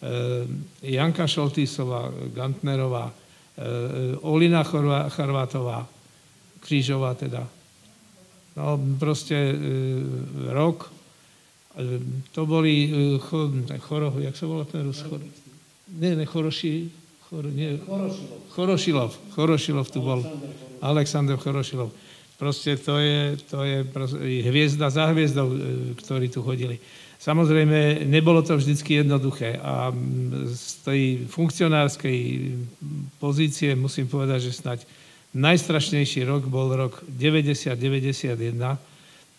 Eh, Janka Šoltýsová, Gantnerová, eh, Olina Charvátová, Krížová teda. No proste eh, rok, to boli choro, jak sa volá ten Rus? Chor, nie, ne, Choroši, chor, nie, Chorošilov. Chorošilov tu bol. Alexander Chorošilov. Proste to je, to je proste, hviezda za hviezdou, ktorí tu chodili. Samozrejme, nebolo to vždy jednoduché a z tej funkcionárskej pozície musím povedať, že snať najstrašnejší rok bol rok 90-91,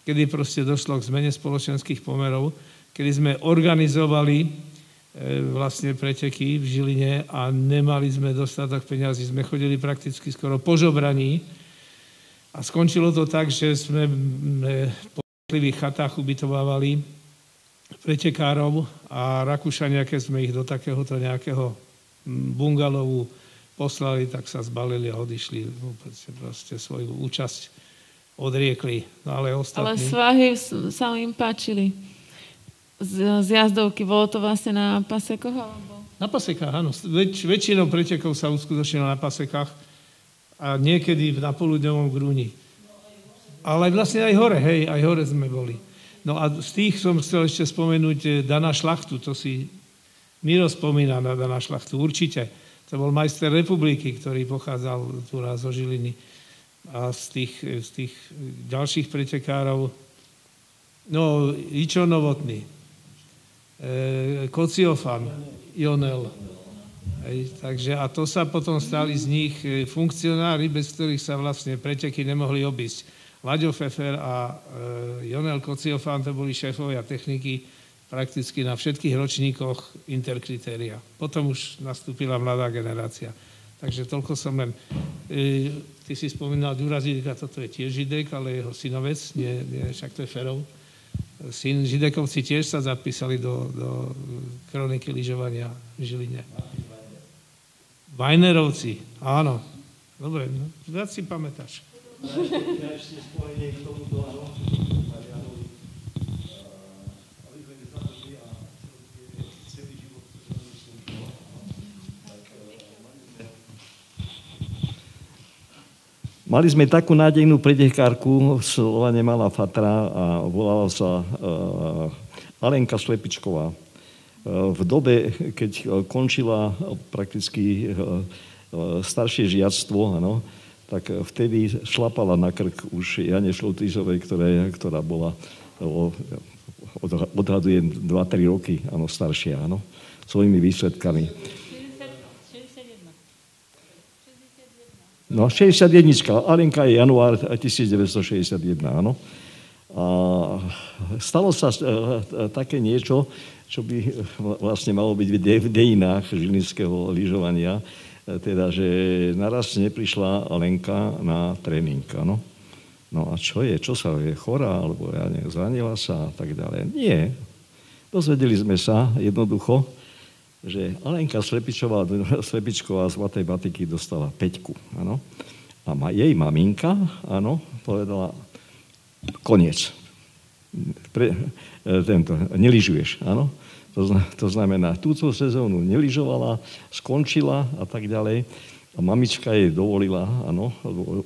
kedy proste došlo k zmene spoločenských pomerov, kedy sme organizovali e, vlastne preteky v Žiline a nemali sme dostatok peňazí. Sme chodili prakticky skoro po žobraní a skončilo to tak, že sme po jednotlivých chatách ubytovávali pretekárov a Rakúšania, keď sme ich do takéhoto nejakého mm, bungalovu poslali, tak sa zbalili a odišli. Proste svoju účasť odriekli. No ale ostatní... Ale svahy sa im páčili. Z, z jazdovky. Bolo to vlastne na pasekoch? Alebo... Na pasekách, áno. Väč, väčšinou pretekov sa uskutočnilo na pasekách a niekedy na poludňovom grúni. Ale vlastne aj hore, hej, aj hore sme boli. No a z tých som chcel ešte spomenúť eh, Dana Šlachtu, to si Miro spomína na Dana Šlachtu, určite. To bol majster republiky, ktorý pochádzal tu raz zo Žiliny. A z tých, eh, z tých ďalších pretekárov, no, Ičo Novotný, e, Kociofan, Jonel. Ej, takže, a to sa potom stali z nich funkcionári, bez ktorých sa vlastne preteky nemohli obísť. Laďo Fefer a e, Jonel Kociofán, to boli šéfovia techniky prakticky na všetkých ročníkoch interkritéria. Potom už nastúpila mladá generácia. Takže toľko som len... E, ty si spomínal Ďura Zideka, toto je tiež Židek, ale jeho synovec, nie, nie však to je Ferov. Syn Židekovci tiež sa zapísali do, do kroniky lyžovania v Žiline. Vajnerovci, áno. Dobre, no, viac si pamätáš Mali sme takú nádejnú pretekárku, slova nemala Fatra a volala sa uh, Alenka Slepičková. V dobe, keď končila prakticky uh, staršie žiactvo, ano, tak vtedy šlapala na krk už Jane Šlotýžovej, ktorá, bola, odhaduje 2-3 roky, áno, staršia, áno, svojimi výsledkami. No, 61. Alenka je január 1961, áno. A stalo sa také niečo, čo by vlastne malo byť v dejinách žilinského lyžovania, teda, že naraz neprišla Lenka na tréning, no. No a čo je? Čo sa je? Chorá? Alebo ja neviem, zranila sa a tak ďalej. Nie. Dozvedeli sme sa jednoducho, že Alenka Slepičová, <laughs> Slepičková z Zlatej Batiky dostala peťku. Áno. A ma, jej maminka, áno, povedala, koniec. Pre, e, tento, neližuješ, áno. To, znamená, túto sezónu neližovala, skončila a tak ďalej. A mamička jej dovolila, áno,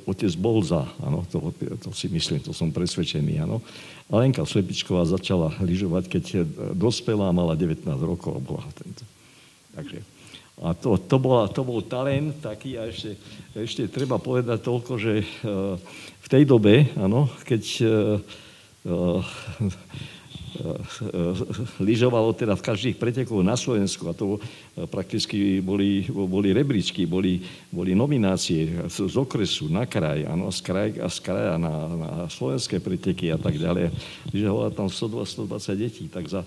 otec bol za, áno, to, to si myslím, to som presvedčený, áno. A Lenka Slepičková začala lyžovať, keď dospela a mala 19 rokov. Bola tento. Takže, a to, to, bola, to bol talent taký a ešte, ešte treba povedať toľko, že e, v tej dobe, áno, keď e, e, lyžovalo teda v každých pretekoch na Slovensku a to e, prakticky boli, boli rebríčky, boli, boli nominácie z, okresu na kraj, áno, z, kraj, a z kraja na, na slovenské preteky a tak ďalej. Lyžovalo tam 120, 120 detí, tak za,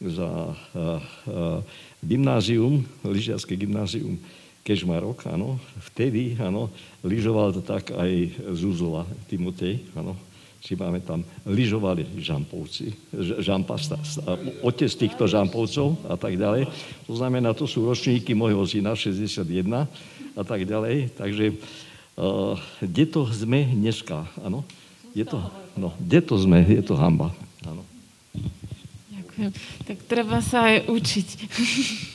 za uh, uh, gymnázium, lyžiarské gymnázium Kežmarok, áno, vtedy, áno, lyžoval to tak aj Zuzula Timotej, áno, si máme tam, lyžovali žampovci, žampasta, otec týchto žampovcov a tak ďalej. To znamená, to sú ročníky môjho syna, 61 a tak ďalej. Takže uh, kde to sme dneska, áno? Je to, no, kde to sme, je to hamba, áno. Ďakujem. Tak treba sa aj učiť.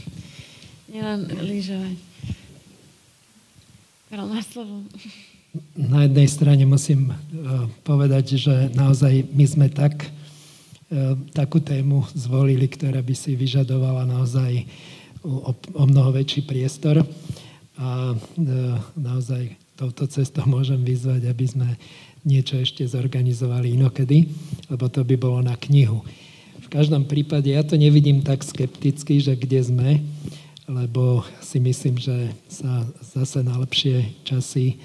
<laughs> Nielen lyžovať. Karol, máš slovo na jednej strane musím e, povedať, že naozaj my sme tak, e, takú tému zvolili, ktorá by si vyžadovala naozaj o, o mnoho väčší priestor. A e, naozaj touto cestou môžem vyzvať, aby sme niečo ešte zorganizovali inokedy, lebo to by bolo na knihu. V každom prípade ja to nevidím tak skepticky, že kde sme, lebo si myslím, že sa zase na lepšie časy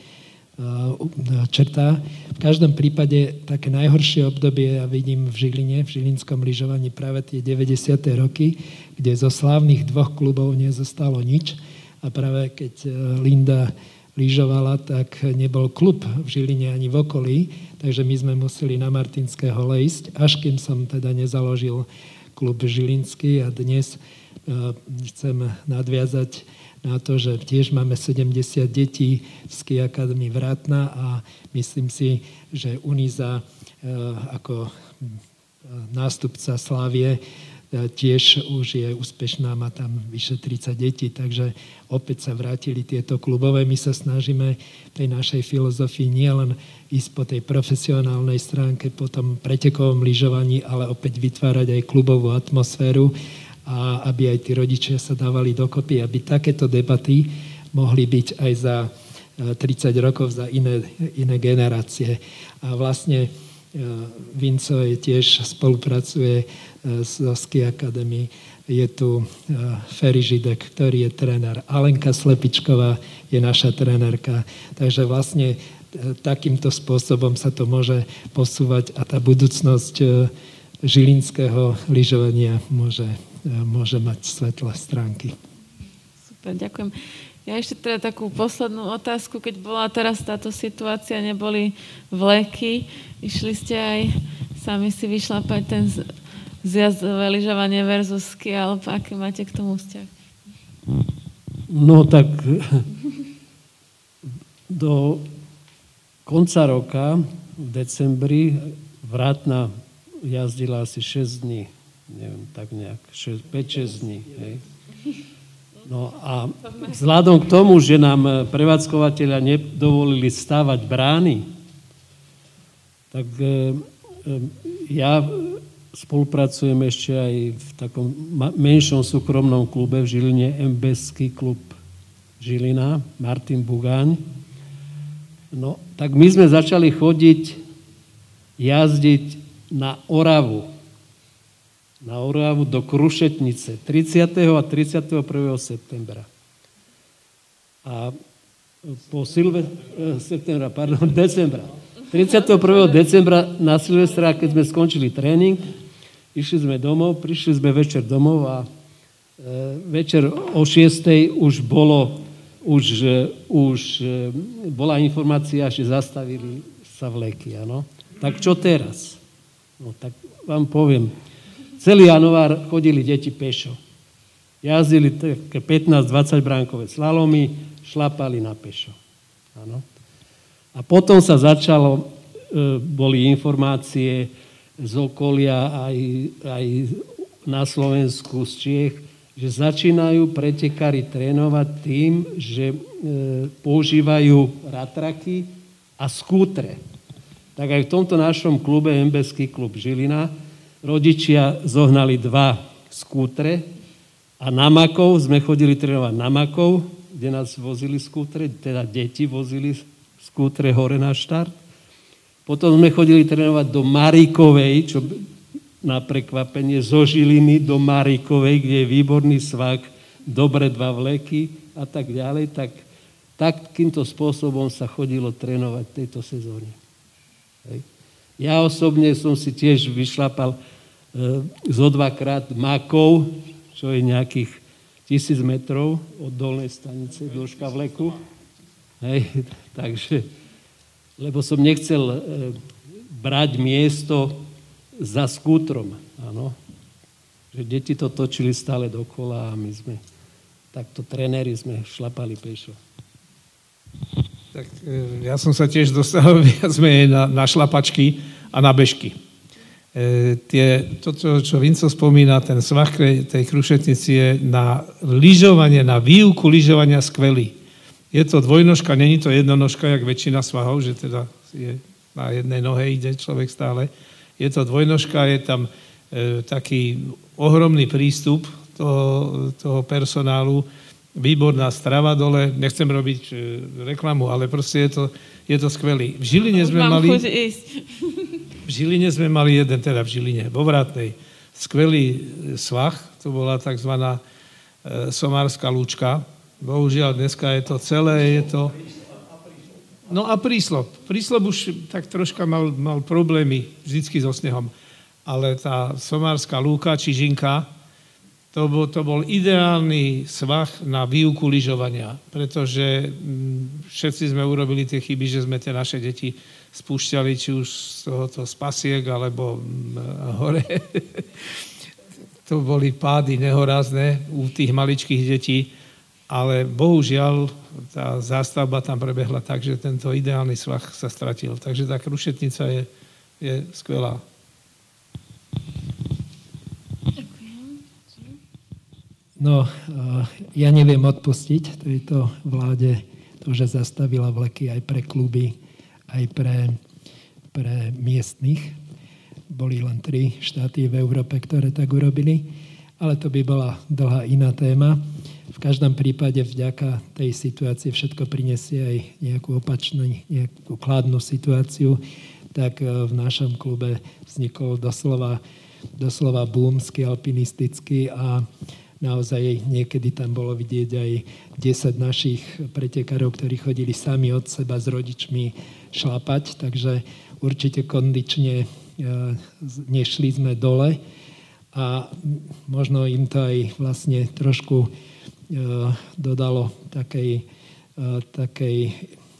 črtá. V každom prípade také najhoršie obdobie ja vidím v Žiline, v žilinskom lyžovaní práve tie 90. roky, kde zo slávnych dvoch klubov nezostalo nič a práve keď eh, Linda lyžovala, tak nebol klub v Žiline ani v okolí, takže my sme museli na Martinského lejsť, až kým som teda nezaložil klub Žilinský a dnes chcem nadviazať na to, že tiež máme 70 detí v Ski Akadémii Vrátna a myslím si, že Uniza e, ako e, nástupca Slávie e, tiež už je úspešná, má tam vyše 30 detí, takže opäť sa vrátili tieto klubové. My sa snažíme tej našej filozofii nielen ísť po tej profesionálnej stránke, po tom pretekovom lyžovaní, ale opäť vytvárať aj klubovú atmosféru a aby aj tí rodičia sa dávali dokopy, aby takéto debaty mohli byť aj za 30 e, rokov, za iné, iné generácie. A vlastne e, Vinco je tiež spolupracuje e, s Ski Academy. Je tu Ferry Židek, ktorý je tréner. Alenka Slepičková je naša trénerka. Takže vlastne takýmto spôsobom sa to môže posúvať a tá budúcnosť žilinského lyžovania môže môže mať svetlé stránky. Super, ďakujem. Ja ešte teda takú poslednú otázku. Keď bola teraz táto situácia, neboli vleky, išli ste aj sami si vyšlapať ten zjazdové lyžovanie versus ski, alebo aké máte k tomu vzťah? No tak do konca roka, v decembri, vrátna jazdila asi 6 dní neviem, tak nejak 5-6 dní. Hej. No a vzhľadom k tomu, že nám eh, prevádzkovateľia nedovolili stávať brány, tak eh, eh, ja spolupracujem ešte aj v takom menšom súkromnom klube v Žiline, MBSky klub Žilina, Martin Bugáň. No, tak my sme začali chodiť, jazdiť na Oravu na Oravu do Krušetnice 30. a 31. septembra. A po Silve, eh, septembra, pardon, decembra. 31. decembra na Silvestra, keď sme skončili tréning, išli sme domov, prišli sme večer domov a e, večer o 6. už bolo, už, e, už bola informácia, že zastavili sa vleky, áno. Tak čo teraz? No tak vám poviem. Celý január chodili deti pešo. Jazdili také 15-20 bránkové slalomy, šlapali na pešo. Áno. A potom sa začalo, e, boli informácie z okolia aj, aj na Slovensku, z Čiech, že začínajú pretekári trénovať tým, že e, používajú ratraky a skútre. Tak aj v tomto našom klube, MBSky klub Žilina, rodičia zohnali dva skútre a na Makov sme chodili trénovať na Makov, kde nás vozili skútre, teda deti vozili skútre hore na štart. Potom sme chodili trénovať do Marikovej, čo na prekvapenie zo Žiliny do Marikovej, kde je výborný svak, dobre dva vleky a tak ďalej. Tak takýmto spôsobom sa chodilo trénovať tejto sezóne. Hej. Ja osobne som si tiež vyšlapal e, zo dvakrát makov, čo je nejakých tisíc metrov od dolnej stanice, dĺžka vleku. Hej, <laughs> takže, lebo som nechcel e, brať miesto za skútrom, áno. Že deti to točili stále dokola a my sme, takto trenéri sme šlapali pešo. Tak e, ja som sa tiež dostal <laughs> viac menej na, na šlapačky a na bežky. E, tie, to, čo, čo Vinco spomína, ten svah tej krušetnici je na lyžovanie, na výuku lyžovania skvelý. Je to dvojnožka, není to jednonožka, jak väčšina svahov, že teda je na jednej nohe ide človek stále. Je to dvojnožka, je tam e, taký ohromný prístup toho, toho personálu, výborná strava dole, nechcem robiť e, reklamu, ale proste je to, je to skvelý. V Žiline sme Mám mali... V Žiline sme mali jeden, teda v Žiline, vo Vrátnej, skvelý e, svah, to bola tzv. E, somárska lúčka, Bohužiaľ, dneska je to celé, je to... No a príslop. Príslop už tak troška mal, mal problémy vždycky so snehom. Ale tá somárska lúka či žinka, to bol, to bol ideálny svah na výuku lyžovania, pretože mm, všetci sme urobili tie chyby, že sme tie naše deti spúšťali či už z tohoto spasiek alebo mm, hore. <laughs> to boli pády nehorázne u tých maličkých detí ale bohužiaľ tá zástavba tam prebehla tak, že tento ideálny svah sa stratil. Takže tá krušetnica je, je skvelá. No, ja neviem odpustiť tejto vláde to, že zastavila vleky aj pre kluby, aj pre, pre miestnych. Boli len tri štáty v Európe, ktoré tak urobili, ale to by bola dlhá iná téma. V každom prípade vďaka tej situácii všetko prinesie aj nejakú opačnú, nejakú kladnú situáciu, tak e, v našom klube vznikol doslova, doslova boomsky, alpinistický a naozaj niekedy tam bolo vidieť aj 10 našich pretekárov, ktorí chodili sami od seba s rodičmi šlapať, takže určite kondične e, nešli sme dole a možno im to aj vlastne trošku E, dodalo takej, e, takej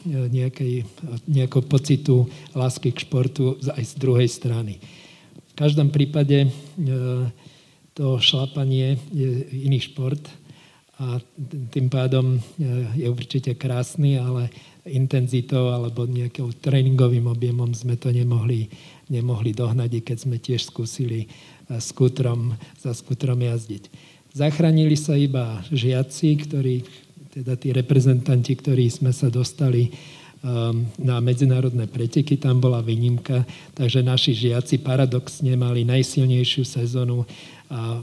nejakej, nejakého pocitu lásky k športu aj z druhej strany. V každom prípade to šlapanie je iný šport a tým pádom je určite krásny, ale intenzitou alebo nejakým tréningovým objemom sme to nemohli, nemohli dohnať, keď sme tiež skúsili skútrom, za skútrom jazdiť. Zachránili sa iba žiaci, ktorí, teda tí reprezentanti, ktorí sme sa dostali um, na medzinárodné preteky, tam bola výnimka, takže naši žiaci paradoxne mali najsilnejšiu sezónu a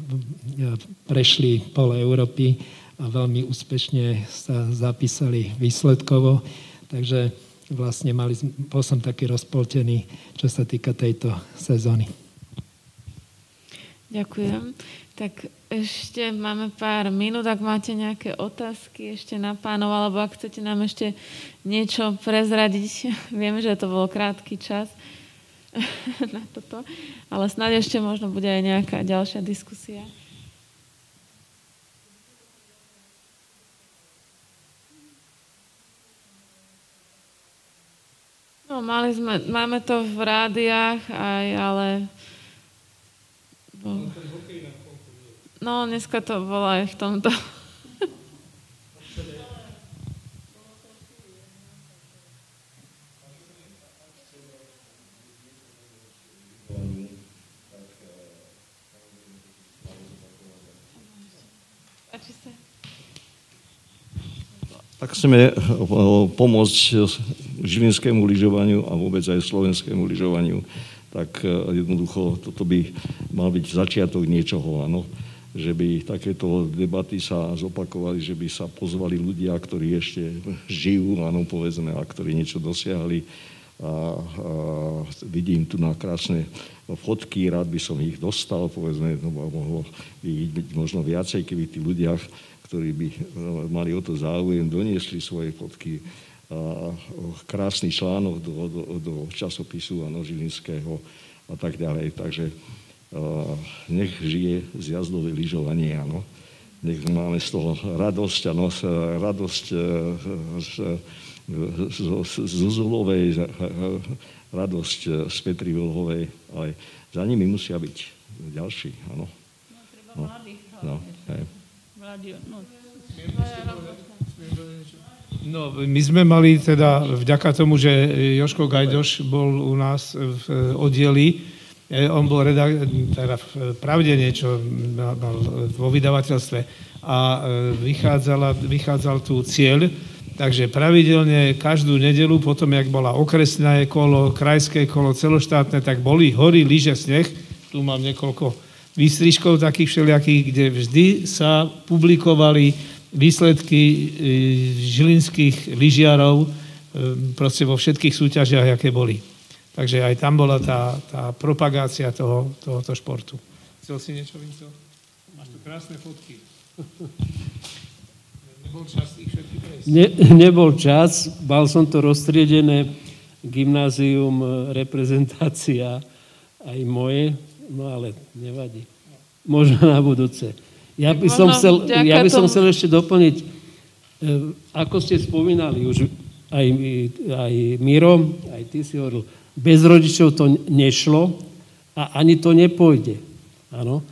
prešli pole Európy a veľmi úspešne sa zapísali výsledkovo. Takže vlastne mali, bol som taký rozpoltený, čo sa týka tejto sezóny. Ďakujem. Tak ešte máme pár minút, ak máte nejaké otázky ešte na pánov, alebo ak chcete nám ešte niečo prezradiť. <laughs> Vieme, že to bol krátky čas <laughs> na toto, ale snáď ešte možno bude aj nejaká ďalšia diskusia. No, mali sme, máme to v rádiách aj, ale... No, dneska to bolo aj v tomto. Tak chceme eh, pomôcť žilinskému lyžovaniu a vôbec aj slovenskému lyžovaniu. Tak eh, jednoducho toto by mal byť začiatok niečoho, áno že by takéto debaty sa zopakovali, že by sa pozvali ľudia, ktorí ešte žijú, áno, povedzme, a ktorí niečo dosiahli. A, a vidím tu na krásne fotky, rád by som ich dostal, povedzme, no, mohlo by byť možno viacej, keby tí ľudia, ktorí by mali o to záujem, doniesli svoje fotky a krásny článok do, do, do časopisu ano, Žilinského a tak ďalej. Takže nech žije zjazdové lyžovanie, áno. Nech máme z toho radosť, áno, radosť e, z, z, z Uzulovej, radosť z Petri Vlhovej, ale za nimi musia byť ďalší, áno. No, no, no, no, my sme mali teda, vďaka tomu, že Joško Gajdoš bol u nás v oddieli, E, on bol redak- teda pravde niečo mal vo vydavateľstve a e, vychádzala, vychádzal tu cieľ, takže pravidelne každú nedelu, potom, jak bola okresné kolo, krajské kolo, celoštátne, tak boli hory, lyže, sneh. Tu mám niekoľko výstrižkov takých všelijakých, kde vždy sa publikovali výsledky e, žilinských lyžiarov proste vo všetkých súťažiach, aké boli. Takže aj tam bola tá, tá propagácia toho, tohoto športu. Chcel si niečo, Vinco? Máš tu krásne fotky. <laughs> nebol čas ich? Ne, nebol čas, mal som to roztriedené, gymnázium, reprezentácia, aj moje, no ale nevadí. Možno na budúce. Ja by som chcel, ja by som chcel ešte doplniť, e, ako ste spomínali, už aj, aj Miro, aj ty si hovoril, bez rodičov to nešlo a ani to nepôjde. Áno.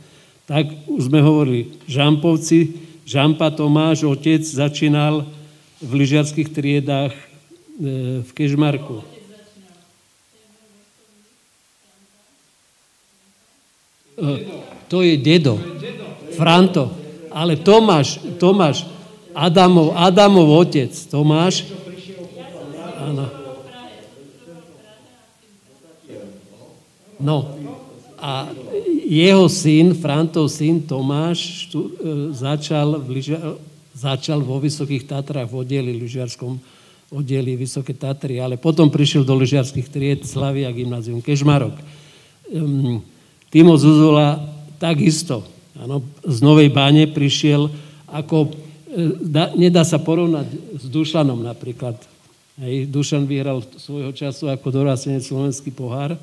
Tak už sme hovorili, Žampovci, Žampa Tomáš, otec, začínal v lyžiarských triedách e, v Kežmarku. To je dedo. Franto. Ale Tomáš, Tomáš, Adamov, Adamov otec, Tomáš, áno. No a jeho syn, Frantov syn Tomáš, tu, e, začal, v lyžia, začal vo Vysokých Tatrách v oddeli lyžiarskom oddeli Vysoké Tatry, ale potom prišiel do lyžiarských tried Slavia Gymnázium Kežmarok. Um, Timo Zuzula takisto, ano, z Novej Báne prišiel ako, e, da, nedá sa porovnať s Dušanom napríklad. Hej, Dušan vyhral svojho času ako dorastenec slovenský pohár,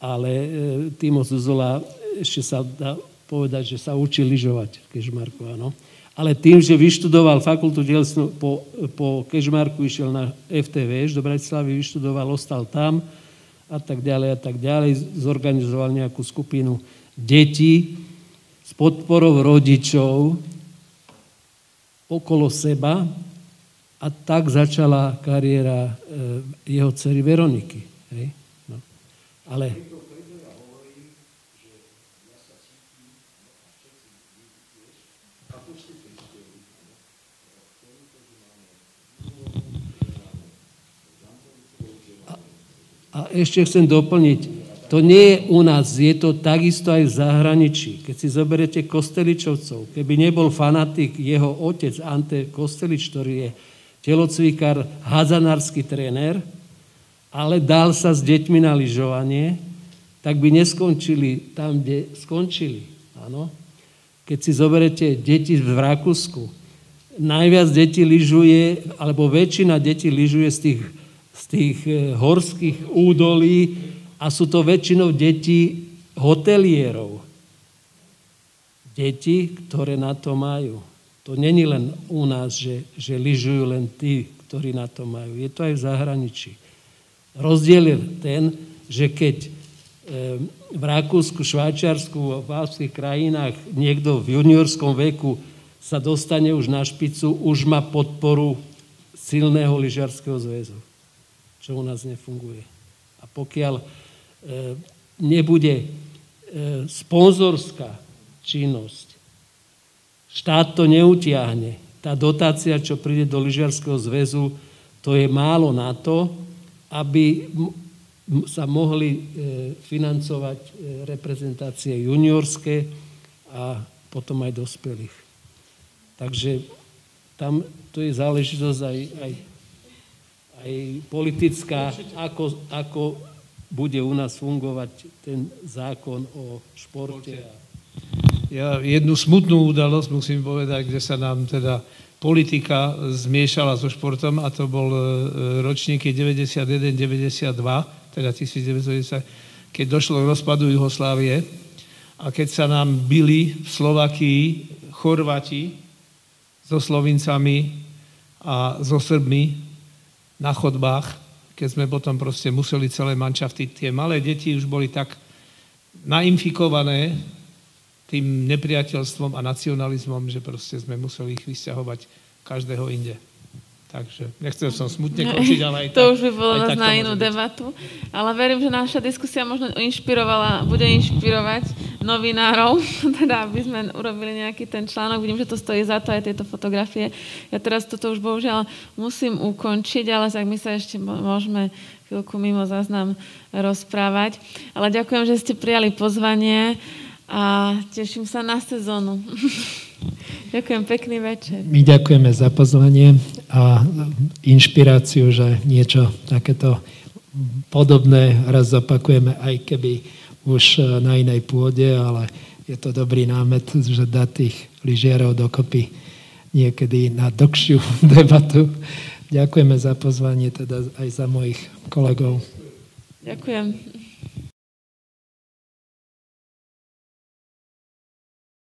ale e, Timo Zuzola ešte sa dá povedať, že sa učil lyžovať v Kežmarku, áno. Ale tým, že vyštudoval fakultu dielstvu, po, po Kežmarku išiel na FTV, do Bratislavy vyštudoval, ostal tam a tak ďalej a tak ďalej. Zorganizoval nejakú skupinu detí s podporou rodičov okolo seba a tak začala kariéra e, jeho dcery Veroniky. Hej? No. Ale A ešte chcem doplniť, to nie je u nás, je to takisto aj v zahraničí. Keď si zoberete Kosteličovcov, keby nebol fanatik jeho otec Ante Kostelič, ktorý je telocvikár, hadzanársky tréner, ale dal sa s deťmi na lyžovanie, tak by neskončili tam, kde skončili. Áno? Keď si zoberete deti v Rakúsku, najviac detí lyžuje, alebo väčšina detí lyžuje z tých, z tých e, horských údolí a sú to väčšinou deti hotelierov. Deti, ktoré na to majú. To není len u nás, že, že lyžujú len tí, ktorí na to majú. Je to aj v zahraničí. Rozdiel je ten, že keď e, v Rakúsku, Švajčiarsku, v alpských krajinách niekto v juniorskom veku sa dostane už na špicu, už má podporu silného lyžiarského zväzu, čo u nás nefunguje. A pokiaľ e, nebude e, sponzorská činnosť, štát to neutiahne. Tá dotácia, čo príde do lyžiarského zväzu, to je málo na to, aby sa mohli e, financovať e, reprezentácie juniorské a potom aj dospelých. Takže tam to je záležitosť aj, aj, aj politická, ako, ako bude u nás fungovať ten zákon o športe. Ja jednu smutnú udalosť musím povedať, kde sa nám teda politika zmiešala so športom a to bol e, ročníky 91-92, teda 1990, keď došlo k rozpadu Jugoslávie a keď sa nám byli v Slovakii Chorvati so Slovincami a so Srbmi na chodbách, keď sme potom proste museli celé mančafty, tie malé deti už boli tak nainfikované tým nepriateľstvom a nacionalizmom, že proste sme museli ich vysťahovať každého inde. Takže nechcel som smutne <laughs> končiť, ale aj To tak, už by bolo na inú debatu. Ale verím, že naša diskusia možno inšpirovala, bude inšpirovať novinárov, <laughs> teda aby sme urobili nejaký ten článok. Vidím, že to stojí za to aj tieto fotografie. Ja teraz toto už bohužiaľ musím ukončiť, ale tak my sa ešte môžeme chvíľku mimo záznam rozprávať. Ale ďakujem, že ste prijali pozvanie a teším sa na sezónu. <laughs> Ďakujem, pekný večer. My ďakujeme za pozvanie a inšpiráciu, že niečo takéto podobné raz zopakujeme, aj keby už na inej pôde, ale je to dobrý námet, že dá tých lyžiarov dokopy niekedy na dlhšiu <laughs> debatu. Ďakujeme za pozvanie, teda aj za mojich kolegov. Ďakujem.